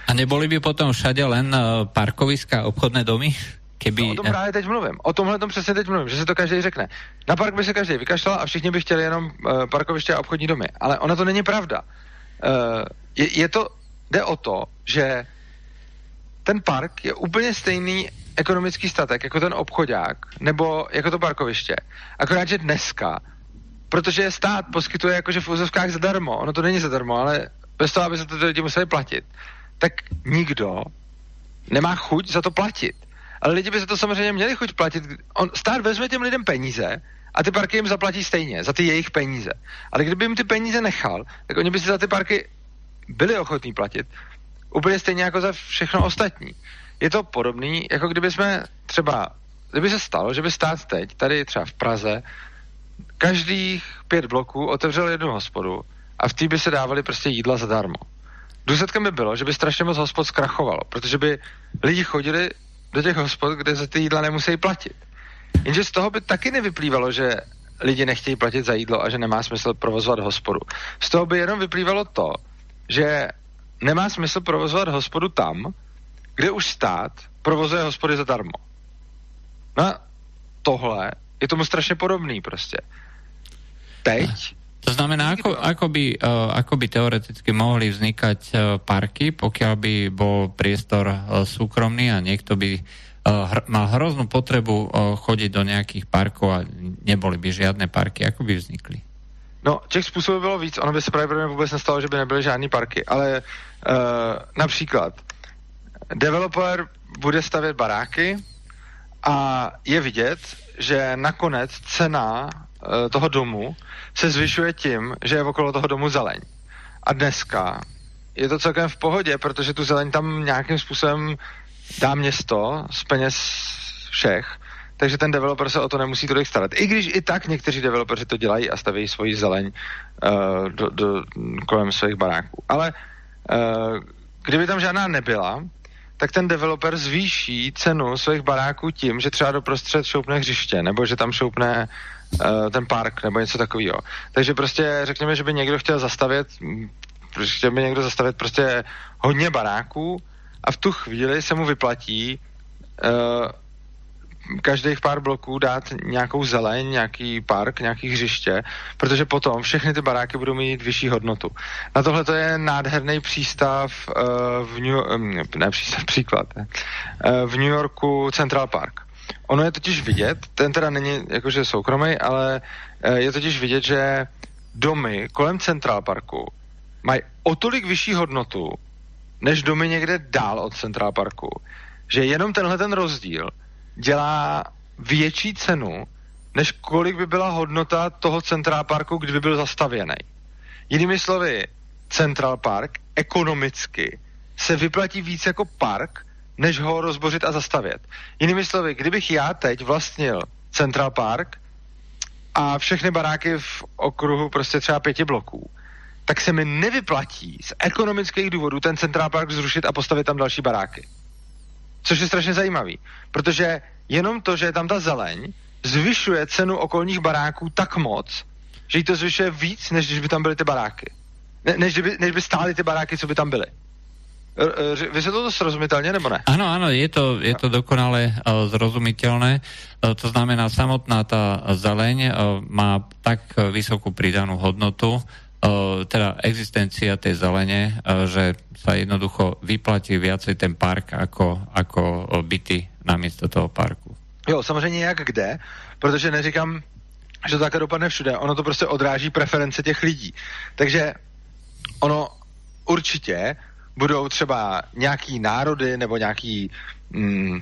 A neboli by potom všade len uh, parkoviska, obchodné domy? Keby... No, o tom právě teď mluvím. O tomhle tom přesně teď mluvím, že se to každý řekne. Na park by se každý vykašlal a všichni by chtěli jenom uh, parkoviště a obchodní domy. Ale ona to není pravda. Uh, je, je to, jde o to, že ten park je úplně stejný ekonomický statek jako ten obchodák nebo jako to parkoviště. Akorát, že dneska, protože stát poskytuje jakože v úzovkách zadarmo, ono to není zadarmo, ale bez toho, aby se to lidi museli platit, tak nikdo nemá chuť za to platit. Ale lidi by se to samozřejmě měli chuť platit. On, stát vezme těm lidem peníze a ty parky jim zaplatí stejně, za ty jejich peníze. Ale kdyby jim ty peníze nechal, tak oni by si za ty parky byli ochotní platit. Úplně stejně jako za všechno ostatní. Je to podobný, jako kdyby jsme třeba, kdyby se stalo, že by stát teď, tady třeba v Praze, každých pět bloků otevřel jednu hospodu a v té by se dávali prostě jídla zadarmo. Důsledkem by bylo, že by strašně moc hospod zkrachovalo, protože by lidi chodili do těch hospod, kde za ty jídla nemusí platit. Jenže z toho by taky nevyplývalo, že lidi nechtějí platit za jídlo a že nemá smysl provozovat hospodu. Z toho by jenom vyplývalo to, že nemá smysl provozovat hospodu tam, kde už stát provozuje hospody zadarmo. No tohle je tomu strašně podobný prostě. Teď to znamená, ako, ako, by, uh, ako by teoreticky mohli vznikať uh, parky, pokiaľ by bol priestor uh, súkromný a niekto by mal hroznú potrebu chodiť do nejakých parkov a neboli by žiadne parky. Ako by vznikli? No, těch způsobů bylo víc. Ono by se pravděpodobně vůbec nestalo, že by nebyly žádné parky. Ale uh, například developer bude stavět baráky a je vidět, že nakonec cena toho domu se zvyšuje tím, že je okolo toho domu zeleň. A dneska je to celkem v pohodě, protože tu zeleň tam nějakým způsobem dá město z peněz všech, takže ten developer se o to nemusí tolik starat. I když i tak někteří developeři to dělají a staví svoji zeleň uh, do, do, kolem svých baráků. Ale uh, kdyby tam žádná nebyla, tak ten developer zvýší cenu svých baráků tím, že třeba doprostřed šoupne hřiště, nebo že tam šoupne uh, ten park, nebo něco takového. Takže prostě řekněme, že by někdo chtěl zastavit, chtěl by někdo zastavit prostě hodně baráků a v tu chvíli se mu vyplatí uh, každých pár bloků dát nějakou zeleň, nějaký park, nějaký hřiště, protože potom všechny ty baráky budou mít vyšší hodnotu. Na tohle to je nádherný přístav uh, v New, um, ne přístav, příklad, ne, uh, v New Yorku Central Park. Ono je totiž vidět, ten teda není jakože soukromý, ale uh, je totiž vidět, že domy kolem Central Parku mají o tolik vyšší hodnotu, než domy někde dál od Central Parku, že jenom tenhle ten rozdíl dělá větší cenu, než kolik by byla hodnota toho Central Parku, kdyby byl zastavěný. Jinými slovy, Central Park ekonomicky se vyplatí víc jako park, než ho rozbořit a zastavět. Jinými slovy, kdybych já teď vlastnil Central Park a všechny baráky v okruhu prostě třeba pěti bloků, tak se mi nevyplatí z ekonomických důvodů ten Central Park zrušit a postavit tam další baráky. Což je strašně zajímavý, protože jenom to, že je tam ta zeleň, zvyšuje cenu okolních baráků tak moc, že jí to zvyšuje víc, než když by tam byly ty baráky. Ne, než, by, než by stály ty baráky, co by tam byly. Vy se to srozumitelně, nebo ne? Ano, ano, je to, je to dokonale uh, zrozumiteľné. Uh, to znamená, samotná tá zeleň uh, má tak vysokú pridanú hodnotu, teda existencia tej zelene, že sa jednoducho vyplatí viacej ten park ako, ako byty namiesto toho parku. Jo, samozřejmě jak kde, protože neříkám, že to takhle dopadne všude. Ono to prostě odráží preference těch lidí. Takže ono určitě budou třeba nějaký národy nebo nějaký mm,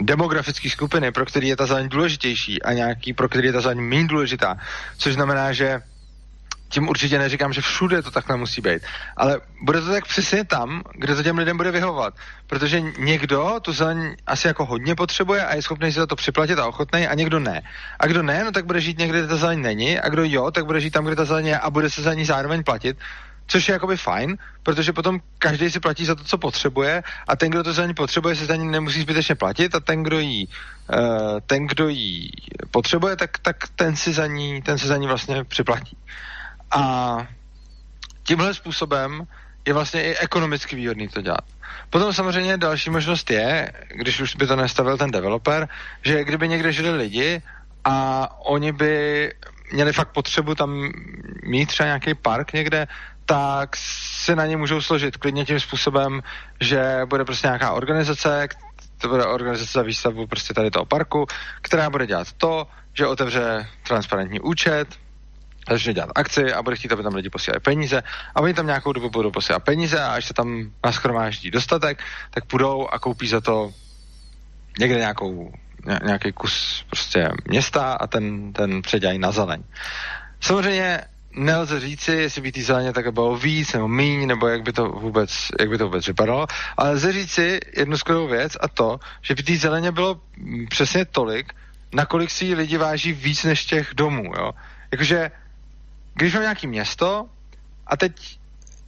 demografické skupiny, pro který je ta zeleň důležitější a nějaký, pro který je ta zeleň méně důležitá. Což znamená, že tím určitě neříkám, že všude to takhle musí být, ale bude to tak přesně tam, kde to těm lidem bude vyhovovat. Protože někdo tu zeleň asi jako hodně potřebuje a je schopný si za to připlatit a ochotný, a někdo ne. A kdo ne, no tak bude žít někde, kde ta zeleň není, a kdo jo, tak bude žít tam, kde ta zeleň je a bude se za ní zároveň platit. Což je jakoby fajn, protože potom každý si platí za to, co potřebuje a ten, kdo to za ní potřebuje, se za ní nemusí zbytečně platit a ten, kdo jí, uh, ten, kdo jí potřebuje, tak, tak ten, si za ní, ten si za ní vlastně připlatí. A tímhle způsobem je vlastně i ekonomicky výhodný to dělat. Potom samozřejmě další možnost je, když už by to nestavil ten developer, že kdyby někde žili lidi a oni by měli fakt potřebu tam mít třeba nějaký park někde, tak si na ně můžou složit klidně tím způsobem, že bude prostě nějaká organizace, to bude organizace za výstavbu prostě tady toho parku, která bude dělat to, že otevře transparentní účet, začne dělat akci a bude chtít, aby tam lidi posílali peníze a oni tam nějakou dobu budou posílat peníze a až se tam naschromáždí dostatek, tak půjdou a koupí za to někde nějakou, nějaký kus prostě města a ten, ten předělají na zeleň. Samozřejmě nelze říci, jestli by té zeleně tak bylo víc nebo míň, nebo jak by to vůbec, jak by to vůbec vypadalo, ale lze říci jednu skvělou věc a to, že by té zeleně bylo přesně tolik, nakolik si lidi váží víc než těch domů, jo. Jakože když mám nějaký město a teď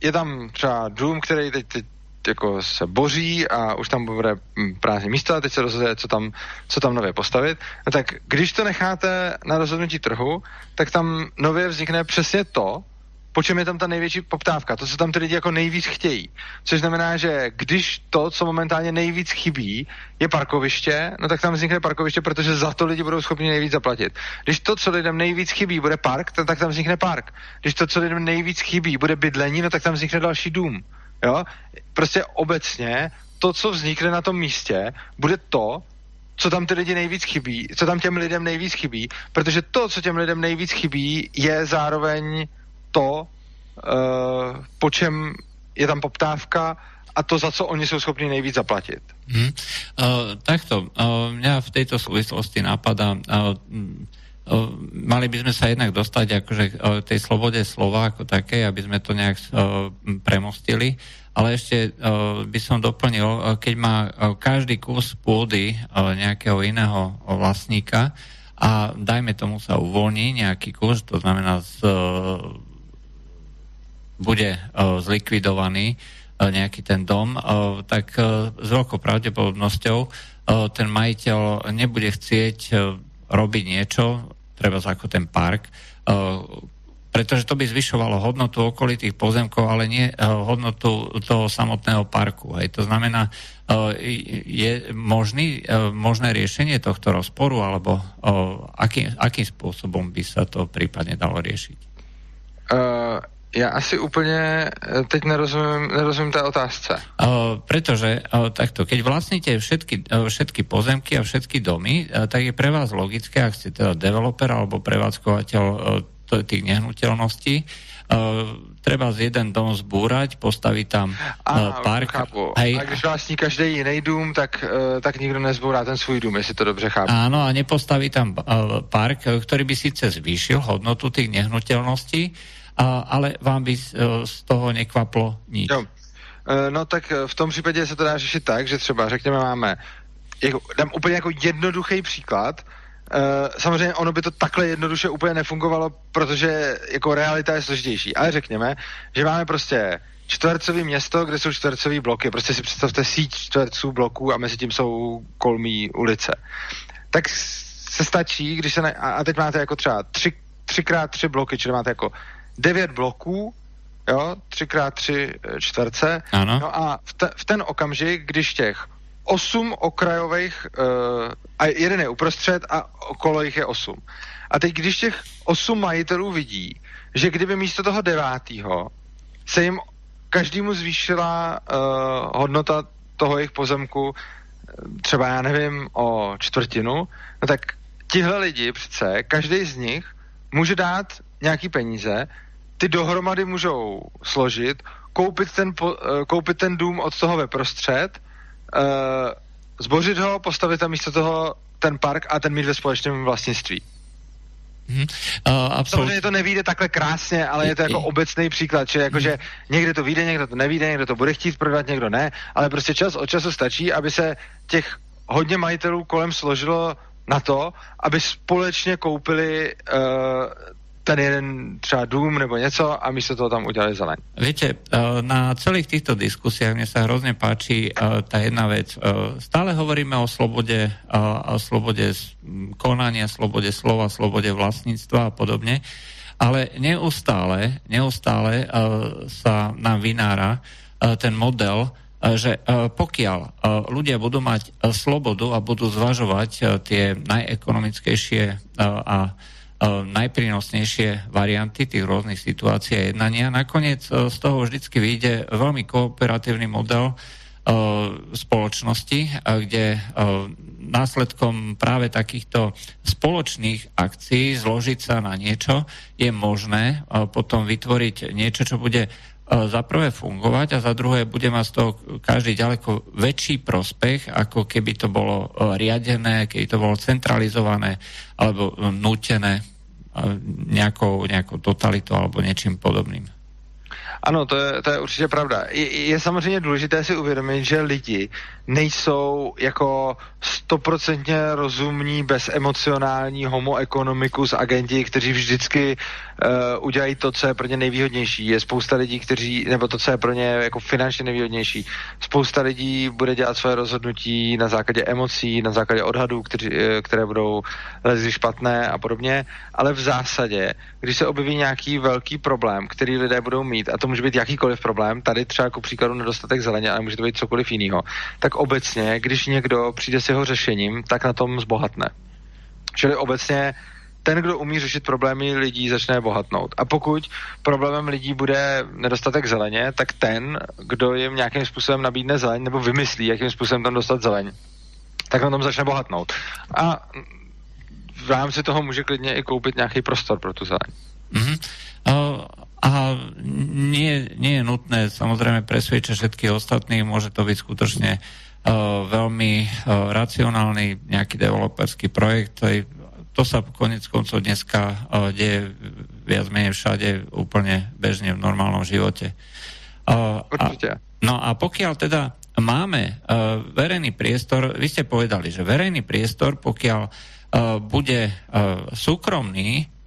je tam třeba dům, který teď, teď jako se boří a už tam bude hm, prázdné místo a teď se rozhoduje, co tam, co tam nově postavit, no tak když to necháte na rozhodnutí trhu, tak tam nově vznikne přesně to, po čem je tam ta největší poptávka, to, co tam ty lidi jako nejvíc chtějí. Což znamená, že když to, co momentálně nejvíc chybí, je parkoviště, no tak tam vznikne parkoviště, protože za to lidi budou schopni nejvíc zaplatit. Když to, co lidem nejvíc chybí, bude park, tak tam vznikne park. Když to, co lidem nejvíc chybí, bude bydlení, no tak tam vznikne další dům. Jo? Prostě obecně to, co vznikne na tom místě, bude to, co tam ty lidi nejvíc chybí, co tam těm lidem nejvíc chybí, protože to, co těm lidem nejvíc chybí, je zároveň to, uh, po čem je tam poptávka a to, za co oni jsou schopni nejvíc zaplatit. Hmm. Uh, takto, uh, mňa v tejto súvislosti napadá, uh, mali by sme sa jednak dostať akože tej slobode slova ako také, aby sme to nejak premostili, ale ešte by som doplnil, keď má každý kus pôdy nejakého iného vlastníka a dajme tomu sa uvoľní nejaký kus, to znamená z bude zlikvidovaný nejaký ten dom, tak s veľkou pravdepodobnosťou ten majiteľ nebude chcieť robiť niečo, treba ako ten park, uh, pretože to by zvyšovalo hodnotu okolitých pozemkov, ale nie uh, hodnotu toho samotného parku. Hej. To znamená, uh, je možný, možné riešenie tohto rozporu, alebo akým, akým spôsobom by sa to prípadne dalo riešiť? Uh, já asi úplně eh, teď nerozumím, nerozumím té otázce. Uh, pretože uh, takto, keď vlastníte všetky, uh, všetky pozemky a všetky domy, uh, tak je pre vás logické, ak ste teda developer alebo prevádzkovateľ uh, tých nehnuteľností, uh, treba z jeden dom zbúrať, postaviť tam uh, park. Chápu. Hej. A když vlastní každý jiný dům, tak, uh, tak nikdo nezbúrá ten svůj dům, jestli to dobře chápu. Áno, a nepostaví tam uh, park, ktorý by síce zvýšil hodnotu tých nehnuteľností, ale vám by z, e, z toho nekvaplo nic. Jo. E, no tak v tom případě se to dá řešit tak, že třeba řekněme máme, jako, dám úplně jako jednoduchý příklad, samozřejmě ono by to takhle jednoduše úplně nefungovalo, protože jako realita je složitější. Ale řekněme, že máme prostě čtvercový město, kde jsou čtvercový bloky. Prostě si představte síť čtverců bloků a mezi tím jsou kolmí ulice. Tak se stačí, když se... Ne, a teď máte jako třeba tři, třikrát tři bloky, čili máte jako devět bloků, jo, třikrát tři eh, čtverce. Ano. No a v, te, v ten okamžik, když těch osm okrajových, uh, a jeden je uprostřed a okolo jich je osm. A teď, když těch osm majitelů vidí, že kdyby místo toho devátého se jim každému zvýšila uh, hodnota toho jejich pozemku třeba, já nevím, o čtvrtinu, no tak tihle lidi přece, každý z nich může dát nějaký peníze, ty dohromady můžou složit, koupit ten, po, eh, koupit ten dům od toho ve prostřed, uh, zbořit ho, postavit tam místo toho ten park a ten mít ve společném vlastnictví. Hmm. Uh, Samozřejmě to nevíde takhle krásně, ale je to jako obecný příklad, že jako, že někde to vyjde, někdo to nevíde, někdo to bude chtít prodat, někdo ne, ale prostě čas od času stačí, aby se těch hodně majitelů kolem složilo na to, aby společně koupili uh, ten jeden třeba dům nebo něco a místo toho tam udělali zeleň. Viete, eh, na celých týchto diskusiách mne sa hrozne páči eh, tá jedna vec. Stále hovoríme o slobode, o slobode konania, slobode slova, slobode vlastníctva a podobne, ale neustále, neustále sa nám vynára ten model, že pokiaľ ľudia budú mať slobodu a budú zvažovať tie najekonomickejšie a najprínosnejšie varianty tých rôznych situácií a jednania. Nakoniec z toho vždycky vyjde veľmi kooperatívny model spoločnosti, kde následkom práve takýchto spoločných akcií zložiť sa na niečo je možné potom vytvoriť niečo, čo bude za prvé fungovať a za druhé bude mať z toho každý ďaleko väčší prospech, ako keby to bolo riadené, keby to bolo centralizované alebo nútené nejakou, nejakou totalitou alebo niečím podobným. Ano, to je, to je určitě pravda. Je, je samozřejmě důležité si uvědomit, že lidi nejsou jako stoprocentně rozumní, bezemocionální homo economicus agenti, kteří vždycky uh, udělají to, co je pro ně nejvýhodnější. Je spousta lidí, kteří, nebo to, co je pro ně jako finančně nejvýhodnější. Spousta lidí bude dělat své rozhodnutí na základě emocí, na základě odhadů, kteří, eh, které budou lezi špatné a podobně, ale v zásadě, když se objeví nějaký velký problém, který lidé budou mít, a to může být jakýkoliv problém, tady třeba jako příkladu nedostatek zeleně, ale může to být cokoliv jiného, tak obecně, když někdo přijde s jeho řešením, tak na tom zbohatne. Čili obecně ten, kdo umí řešit problémy lidí, začne bohatnout. A pokud problémem lidí bude nedostatek zeleně, tak ten, kdo jim nějakým způsobem nabídne zeleň nebo vymyslí, jakým způsobem tam dostat zeleň, tak na tom začne bohatnout. A v rámci toho může klidně i koupit nějaký prostor pro tu zeleň. Mm-hmm. Uh, a nie, nie je nutné samozrejme presvedčať všetky ostatní, môže to byť skutočne uh, veľmi uh, racionálny nejaký developerský projekt. To sa konec koncov dneska uh, deje viac menej všade úplne bežne v normálnom živote. Uh, Určite. A, no a pokiaľ teda máme uh, verejný priestor, vy ste povedali, že verejný priestor, pokiaľ uh, bude uh, súkromný,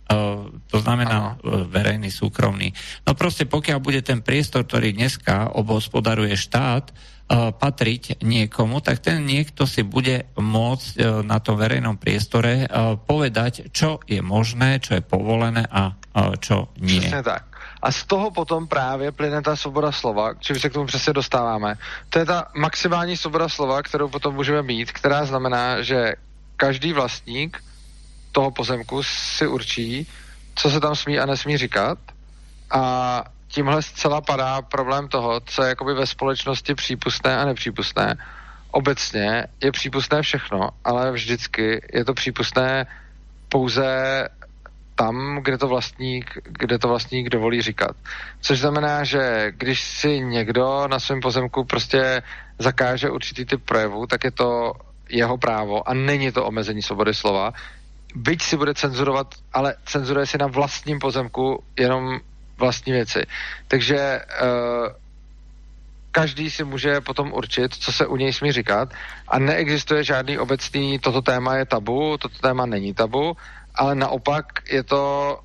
to znamená Aha. verejný, súkromný. No proste pokiaľ bude ten priestor, ktorý dneska obhospodaruje štát, patriť niekomu, tak ten niekto si bude môcť na tom verejnom priestore povedať, čo je možné, čo je povolené a čo nie. Přesně tak. A z toho potom právě plyne ta svoboda slova, čím se k tomu přesně dostáváme. To je ta maximální svoboda slova, kterou potom můžeme mít, která znamená, že každý vlastník toho pozemku si určí, co se tam smí a nesmí říkat a tímhle zcela padá problém toho, co je jakoby ve společnosti přípustné a nepřípustné. Obecně je přípustné všechno, ale vždycky je to přípustné pouze tam, kde to vlastník, kde to vlastník dovolí říkat. Což znamená, že když si někdo na svém pozemku prostě zakáže určitý typ projevu, tak je to jeho právo a není to omezení svobody slova byť si bude cenzurovat, ale cenzuruje si na vlastním pozemku jenom vlastní věci. Takže uh, každý si může potom určit, co se u něj smí říkat a neexistuje žádný obecný, toto téma je tabu, toto téma není tabu, ale naopak je to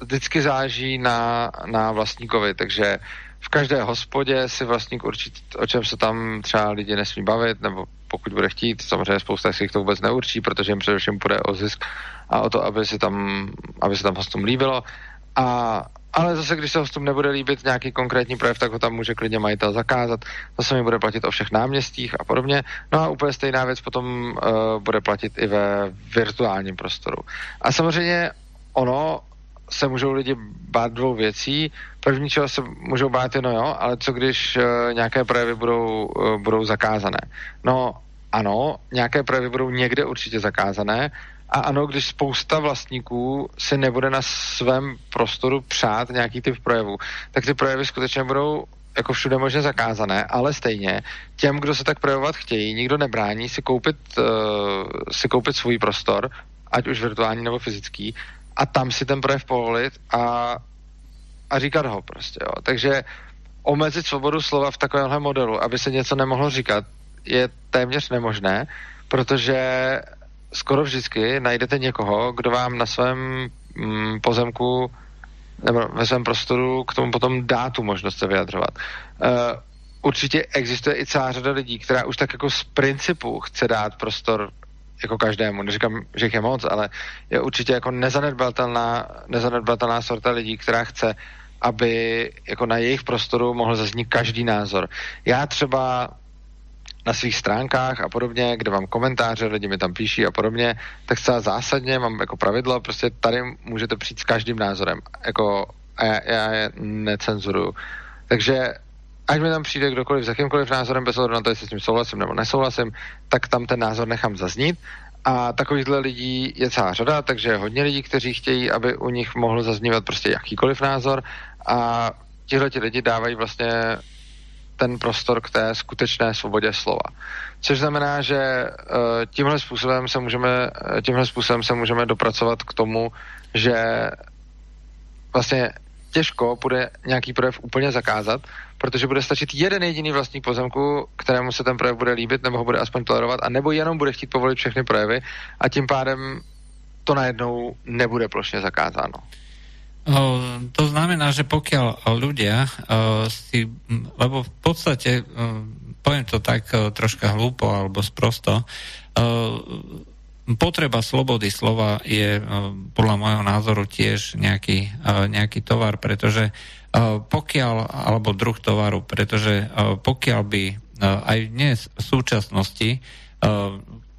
vždycky záží na, na vlastníkovi, takže v každé hospodě si vlastník určit, o čem se tam třeba lidi nesmí bavit, nebo pokud bude chtít, samozřejmě spousta si to vůbec neurčí, protože jim především půjde o zisk a o to, aby se tam, aby se tam hostům líbilo. A, ale zase, když se hostům nebude líbit nějaký konkrétní projev, tak ho tam může klidně majitel zakázat. To se mi bude platit o všech náměstích a podobně. No a úplně stejná věc potom uh, bude platit i ve virtuálním prostoru. A samozřejmě ono se můžou lidi bát dvou věcí. První, čeho se můžou bát, je no jo, ale co když uh, nějaké projevy budou, uh, budou zakázané? No ano, nějaké projevy budou někde určitě zakázané a ano, když spousta vlastníků si nebude na svém prostoru přát nějaký typ projevů, tak ty projevy skutečně budou jako všude možně zakázané, ale stejně těm, kdo se tak projevovat chtějí, nikdo nebrání si koupit, uh, si koupit svůj prostor, ať už virtuální nebo fyzický, a tam si ten projev povolit a, a říkat ho prostě. Jo. Takže omezit svobodu slova v takovémhle modelu, aby se něco nemohlo říkat, je téměř nemožné, protože skoro vždycky najdete někoho, kdo vám na svém mm, pozemku nebo ve svém prostoru k tomu potom dá tu možnost se vyjadřovat. Uh, určitě existuje i celá řada lidí, která už tak jako z principu chce dát prostor jako každému. Neříkám, že jich je moc, ale je určitě jako nezanedbatelná, nezanedbatelná sorta lidí, která chce, aby jako na jejich prostoru mohl zaznít každý názor. Já třeba na svých stránkách a podobně, kde mám komentáře, lidi mi tam píší a podobně, tak zcela zásadně mám jako pravidlo, prostě tady můžete přijít s každým názorem. Jako, a já, já je necenzuruju. Takže ať mi tam přijde kdokoliv s jakýmkoliv názorem, bez ohledu na to, jestli s tím souhlasím nebo nesouhlasím, tak tam ten názor nechám zaznít. A takovýchhle lidí je celá řada, takže hodně lidí, kteří chtějí, aby u nich mohl zaznívat prostě jakýkoliv názor a tihle ti lidi dávají vlastně ten prostor k té skutečné svobodě slova. Což znamená, že uh, tímhle způsobem se můžeme, tímhle způsobem se můžeme dopracovat k tomu, že vlastně těžko bude nějaký projev úplně zakázat, protože bude stačit jeden jediný vlastní pozemku, kterému se ten projev bude líbit, nebo ho bude aspoň tolerovat, a nebo jenom bude chtít povolit všechny projevy a tím pádem to najednou nebude plošně zakázáno. To znamená, že pokiaľ ľudia si, lebo v podstate, poviem to tak troška hlúpo alebo sprosto, potreba slobody slova je podľa môjho názoru tiež nejaký, nejaký tovar, pretože pokiaľ, alebo druh tovaru, pretože pokiaľ by aj dnes v súčasnosti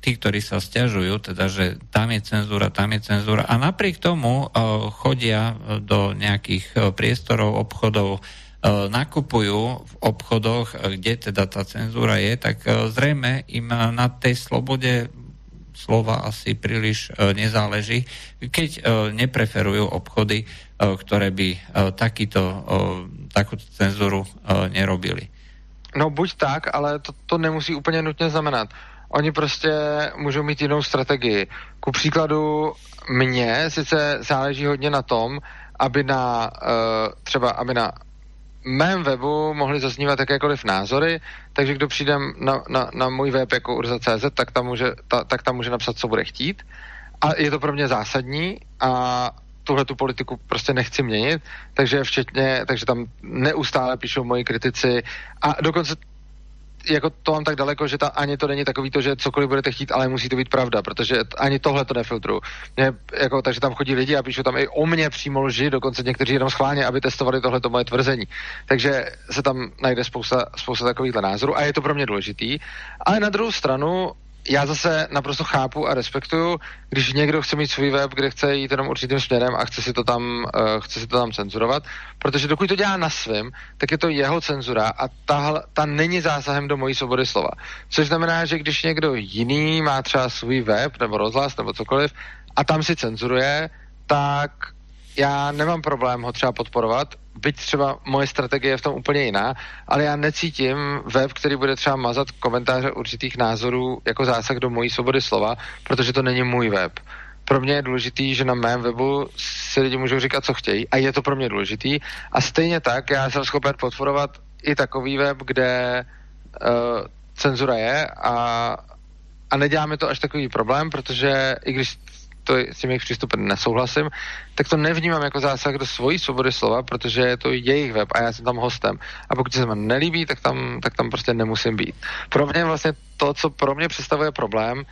tí, ktorí sa stiažujú, teda, že tam je cenzúra, tam je cenzúra a napriek tomu uh, chodia do nejakých uh, priestorov, obchodov, nakupujú v obchodoch, kde teda tá cenzúra je, tak zrejme im na tej slobode slova asi príliš nezáleží, keď nepreferujú obchody, ktoré by takýto, takúto cenzuru nerobili. No buď tak, ale to, to nemusí úplně nutně znamenat. Oni prostě můžou mít jinou strategii. Ku příkladu mně sice záleží hodně na tom, aby na uh, třeba, aby na mém webu mohly zaznívat jakékoliv názory, takže kdo přijde na, na, na můj web jako urza.cz, tak tam, může, ta, tak tam může napsat, co bude chtít. A je to pro mě zásadní a tuhle tu politiku prostě nechci měnit, takže včetně, takže tam neustále píšou moji kritici a dokonce jako to mám tak daleko, že ta, ani to není takový to, že cokoliv budete chtít, ale musí to být pravda, protože ani tohle to nefiltruju. Mě, jako, takže tam chodí lidi a píšou tam i o mě přímo lži, dokonce někteří jenom schválně, aby testovali tohleto moje tvrzení. Takže se tam najde spousta, spousta takovýchhle názorů a je to pro mě důležitý. Ale na druhou stranu já zase naprosto chápu a respektuju, když někdo chce mít svůj web, kde chce jít jenom určitým směrem a chce si to tam, uh, chce si to tam cenzurovat, protože dokud to dělá na svém, tak je to jeho cenzura a ta, ta není zásahem do mojí svobody slova. Což znamená, že když někdo jiný má třeba svůj web nebo rozhlas nebo cokoliv a tam si cenzuruje, tak já nemám problém ho třeba podporovat, byť třeba moje strategie je v tom úplně jiná, ale já necítím web, který bude třeba mazat komentáře určitých názorů jako zásah do mojí svobody slova, protože to není můj web. Pro mě je důležitý, že na mém webu si lidi můžou říkat, co chtějí a je to pro mě důležitý. A stejně tak já jsem schopen podporovat i takový web, kde uh, cenzura je a, a neděláme to až takový problém, protože i když to, s tím jejich přístupem nesouhlasím, tak to nevnímám jako zásah do svojí svobody slova, protože je to jejich web a já jsem tam hostem. A pokud se mi nelíbí, tak tam, tak tam prostě nemusím být. Pro mě vlastně to, co pro mě představuje problém,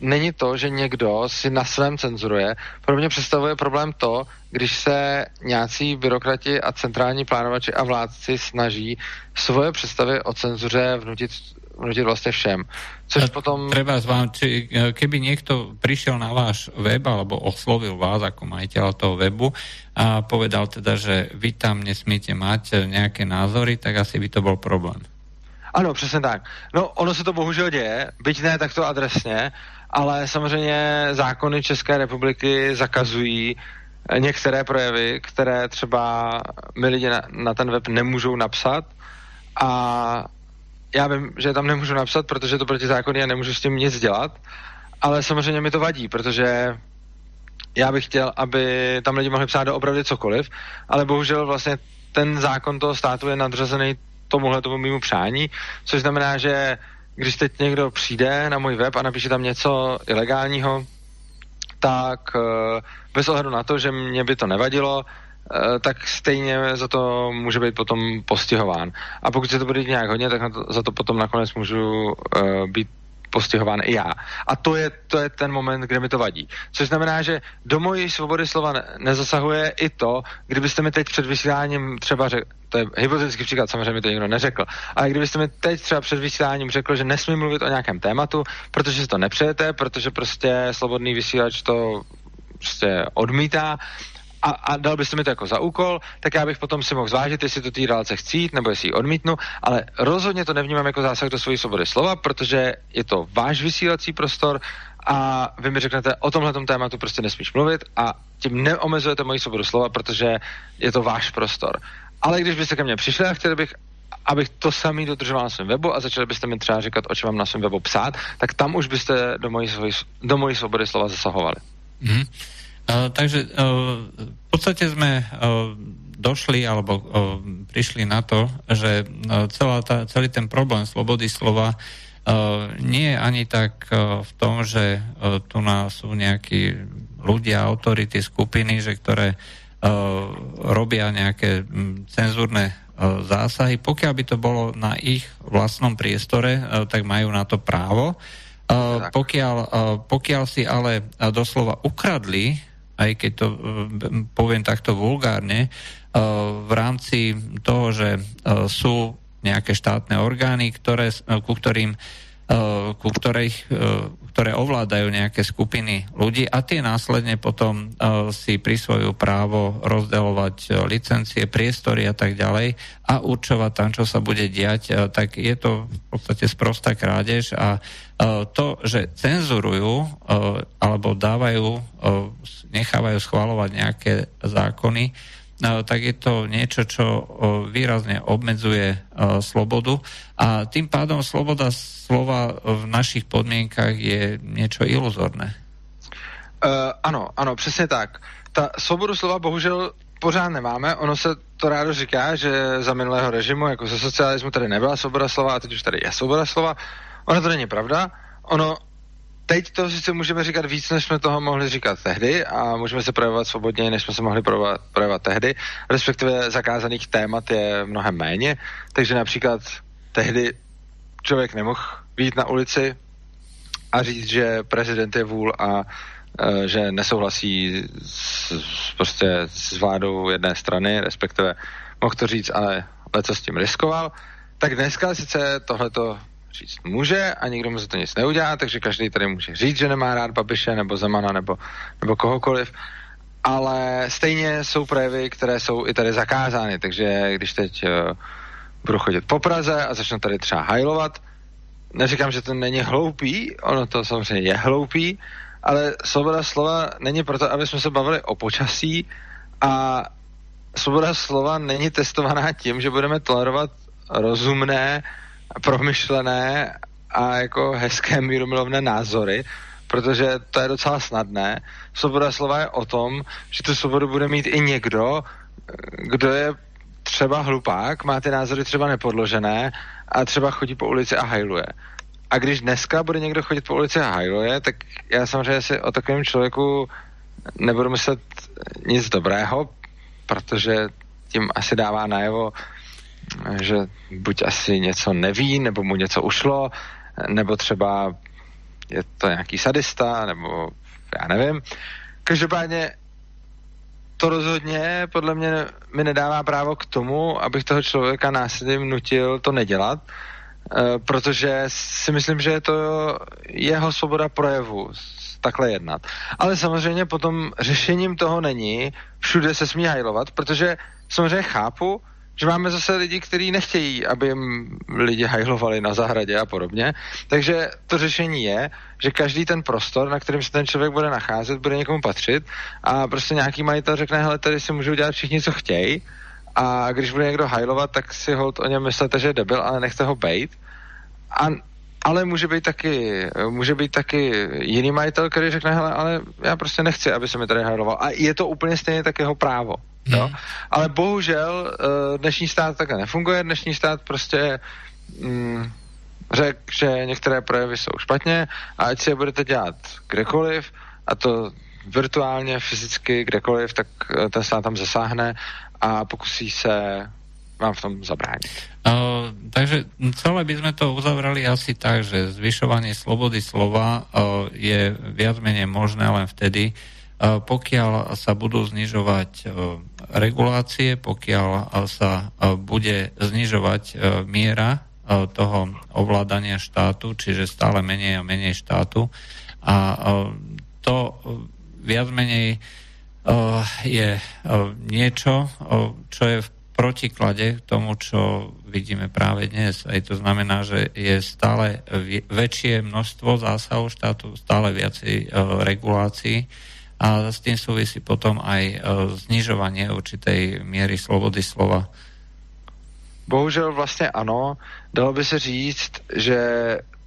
není to, že někdo si na svém cenzuruje. Pro mě představuje problém to, když se nějací byrokrati a centrální plánovači a vládci snaží svoje představy o cenzuře vnutit vnutit vlastne všem. Což a potom... Treba vám, či, e, keby niekto prišiel na váš web alebo oslovil vás ako majiteľa toho webu a povedal teda, že vy tam nesmiete mať nejaké názory, tak asi by to bol problém. Ano, přesně tak. No, ono se to bohužel děje, byť ne takto adresně, ale samozřejmě zákony České republiky zakazují některé projevy, které třeba my lidi na, na ten web nemůžou napsat a já vím, že tam nemůžu napsat, protože to proti zákonu a nemůžu s tím nic dělat, ale samozřejmě mi to vadí, protože já bych chtěl, aby tam lidi mohli psát do opravdu cokoliv, ale bohužel vlastně ten zákon toho státu je nadřazený tomuhle tomu mýmu přání, což znamená, že když teď někdo přijde na můj web a napíše tam něco ilegálního, tak eh, bez ohledu na to, že mě by to nevadilo, tak stejně za to může být potom postihován. A pokud se to bude nějak hodně, tak to, za to potom nakonec můžu uh, být postihován i já. A to je, to je ten moment, kde mi to vadí. Což znamená, že do mojí svobody slova ne, nezasahuje i to, kdybyste mi teď před vysíláním třeba řekl, to je hypotetický příklad, samozřejmě to nikdo neřekl, ale kdybyste mi teď třeba před vysíláním řekl, že nesmím mluvit o nějakém tématu, protože si to nepřejete, protože prostě slobodný vysílač to prostě odmítá, a, a dal byste mi to jako za úkol, tak já bych potom si mohl zvážit, jestli to té relace chcít, nebo jestli ji odmítnu, ale rozhodně to nevnímám jako zásah do svojí svobody slova, protože je to váš vysílací prostor a vy mi řeknete, o tomhle tématu prostě nesmíš mluvit a tím neomezujete moji svobodu slova, protože je to váš prostor. Ale když byste ke mně přišli a chtěli bych, abych to samý dodržoval na svém webu a začali byste mi třeba říkat, o čem mám na svém webu psát, tak tam už byste do mojí, do mojí svobody slova zasahovali. Mm. takže v podstate sme došli alebo prišli na to, že celá tá, celý ten problém slobody slova nie je ani tak v tom, že tu nás sú nejakí ľudia, autority, skupiny, že ktoré robia nejaké cenzúrne zásahy. Pokiaľ by to bolo na ich vlastnom priestore, tak majú na to právo. Pokiaľ, pokiaľ si ale doslova ukradli aj keď to poviem takto vulgárne, v rámci toho, že sú nejaké štátne orgány, ktoré, ku ktorým ku ktorých, ktoré ovládajú nejaké skupiny ľudí a tie následne potom si prisvojujú právo rozdeľovať licencie, priestory a tak ďalej a určovať tam, čo sa bude diať, tak je to v podstate sprostá krádež a to, že cenzurujú alebo dávajú, nechávajú schvalovať nejaké zákony, tak je to niečo, čo výrazne obmedzuje slobodu a tým pádom sloboda slova v našich podmienkách je niečo iluzorné. Uh, ano, ano, přesně tak. Ta svobodu slova bohužel pořád nemáme. Ono se to rádo říká, že za minulého režimu, jako za socialismu, tady nebyla svoboda slova a teď už tady je svoboda slova. Ono to není pravda. Ono teď to sice můžeme říkat víc, než jsme toho mohli říkat tehdy a můžeme se projevovat svobodně, než jsme se mohli projevovat, projevovat tehdy, respektive zakázaných témat je mnohem méně, takže například tehdy člověk nemohl být na ulici a říct, že prezident je vůl a e, že nesouhlasí s, s, prostě s vládou jedné strany, respektive mohl to říct, ale co s tím riskoval, tak dneska sice tohleto říct může a nikdo mu za to nic neudělá, takže každý tady může říct, že nemá rád Babiše nebo Zemana nebo, nebo kohokoliv, ale stejně jsou projevy, které jsou i tady zakázány, takže když teď uh, budu chodit po Praze a začnu tady třeba hajlovat, neříkám, že to není hloupý, ono to samozřejmě je hloupý, ale svoboda slova není proto, aby jsme se bavili o počasí a svoboda slova není testovaná tím, že budeme tolerovat rozumné promyšlené a jako hezké mírumilovné názory, protože to je docela snadné. Svoboda slova je o tom, že tu svobodu bude mít i někdo, kdo je třeba hlupák, má ty názory třeba nepodložené a třeba chodí po ulici a hajluje. A když dneska bude někdo chodit po ulici a hajluje, tak já samozřejmě si o takovém člověku nebudu myslet nic dobrého, protože tím asi dává najevo, že buď asi něco neví, nebo mu něco ušlo, nebo třeba je to nějaký sadista, nebo já nevím. Každopádně to rozhodně podle mě mi nedává právo k tomu, abych toho člověka násilím nutil to nedělat, eh, protože si myslím, že je to jeho svoboda projevu takhle jednat. Ale samozřejmě potom řešením toho není všude se smí hajlovat, protože samozřejmě chápu, že máme zase lidi, kteří nechtějí, aby jim lidi hajlovali na zahradě a podobně. Takže to řešení je, že každý ten prostor, na kterém se ten člověk bude nacházet, bude někomu patřit a prostě nějaký majitel řekne, hele, tady si můžou dělat všichni, co chtějí a když bude někdo hajlovat, tak si hold o něm myslete, že je debil, ale nechte ho bejt. A ale může být taky, může být taky jiný majitel, který řekne, hele, ale já prostě nechci, aby se mi tady hajloval. A je to úplně stejně tak jeho právo. Jo? Hmm. Ale bohužel eh, dnešní stát takhle nefunguje, dnešní stát prostě mm, řekl, že některé projevy jsou špatně a ať si je budete dělat kdekoliv a to virtuálně, fyzicky, kdekoliv, tak eh, ten stát tam zasáhne a pokusí se vám v tom zabránit. Uh, takže celé by sme to uzavrali asi tak, že zvyšovanie slobody slova uh, je viac menej možné len vtedy, pokiaľ sa budú znižovať e, regulácie, pokiaľ e, sa e, bude znižovať miera toho ovládania štátu, čiže stále menej a menej štátu. A to viac menej je niečo, čo je v protiklade k tomu, čo vidíme práve dnes. Aj to znamená, že je stále väčšie množstvo zásahov štátu, stále viacej regulácií a s tým súvisí potom aj e, znižovanie určitej miery slobody slova. Bohužel vlastně ano. Dalo by se říct, že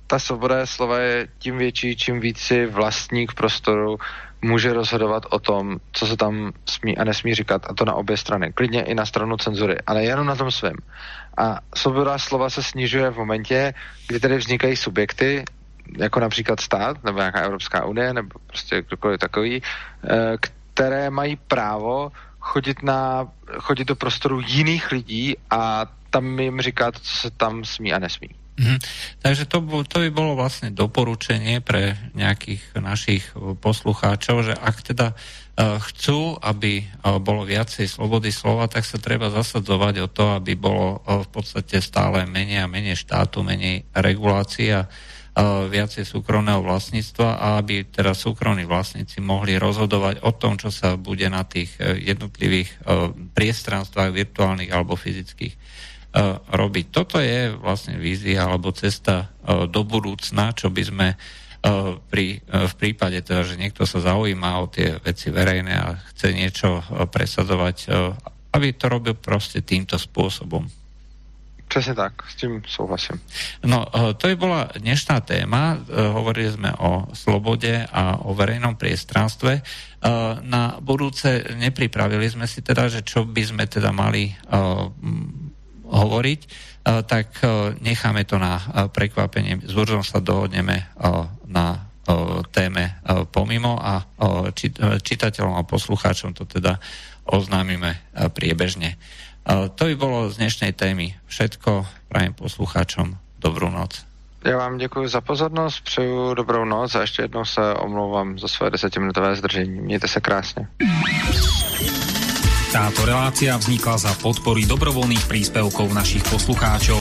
ta svoboda slova je tím větší, čím víc si vlastník prostoru může rozhodovat o tom, co se tam smí a nesmí říkat, a to na obě strany. Klidně i na stranu cenzury, ale jenom na tom svém. A svoboda slova se snižuje v momentě, kdy tedy vznikají subjekty, jako například stát, nebo nějaká Evropská unie, nebo prostě kdokoliv takový, eh, které mají právo chodit, na, chodit do prostoru jiných lidí a tam jim říkat, co se tam smí a nesmí. Mm-hmm. Takže to, to by bolo vlastne doporučenie pre nejakých našich poslucháčov, že ak teda uh, chcú, aby uh, bolo viacej slobody slova, tak sa treba zasadzovať o to, aby bolo v podstate stále menej a menej štátu, menej regulácia, viacej súkromného vlastníctva a aby teda súkromní vlastníci mohli rozhodovať o tom, čo sa bude na tých jednotlivých priestranstvách virtuálnych alebo fyzických robiť. Toto je vlastne vízia alebo cesta do budúcna, čo by sme pri, v prípade teda, že niekto sa zaujíma o tie veci verejné a chce niečo presadzovať, aby to robil proste týmto spôsobom. Přesně tak, s tím souhlasím. No, to je bola dnešná téma. Hovorili sme o slobode a o verejnom priestranstve. Na budúce nepripravili sme si teda, že čo by sme teda mali hovoriť, e, tak necháme to na prekvapenie. S Burzom sa dohodneme na téme pomimo a čitateľom a poslucháčom to teda oznámime priebežne. To by bolo z dnešnej témy všetko. Prajem poslucháčom dobrou noc. Já vám děkuji za pozornost, přeju dobrou noc a ještě jednou se omlouvám za své desetiminutové zdržení. Mějte se krásně. Táto relácia vznikla za podpory dobrovoľných príspevkov našich poslucháčov.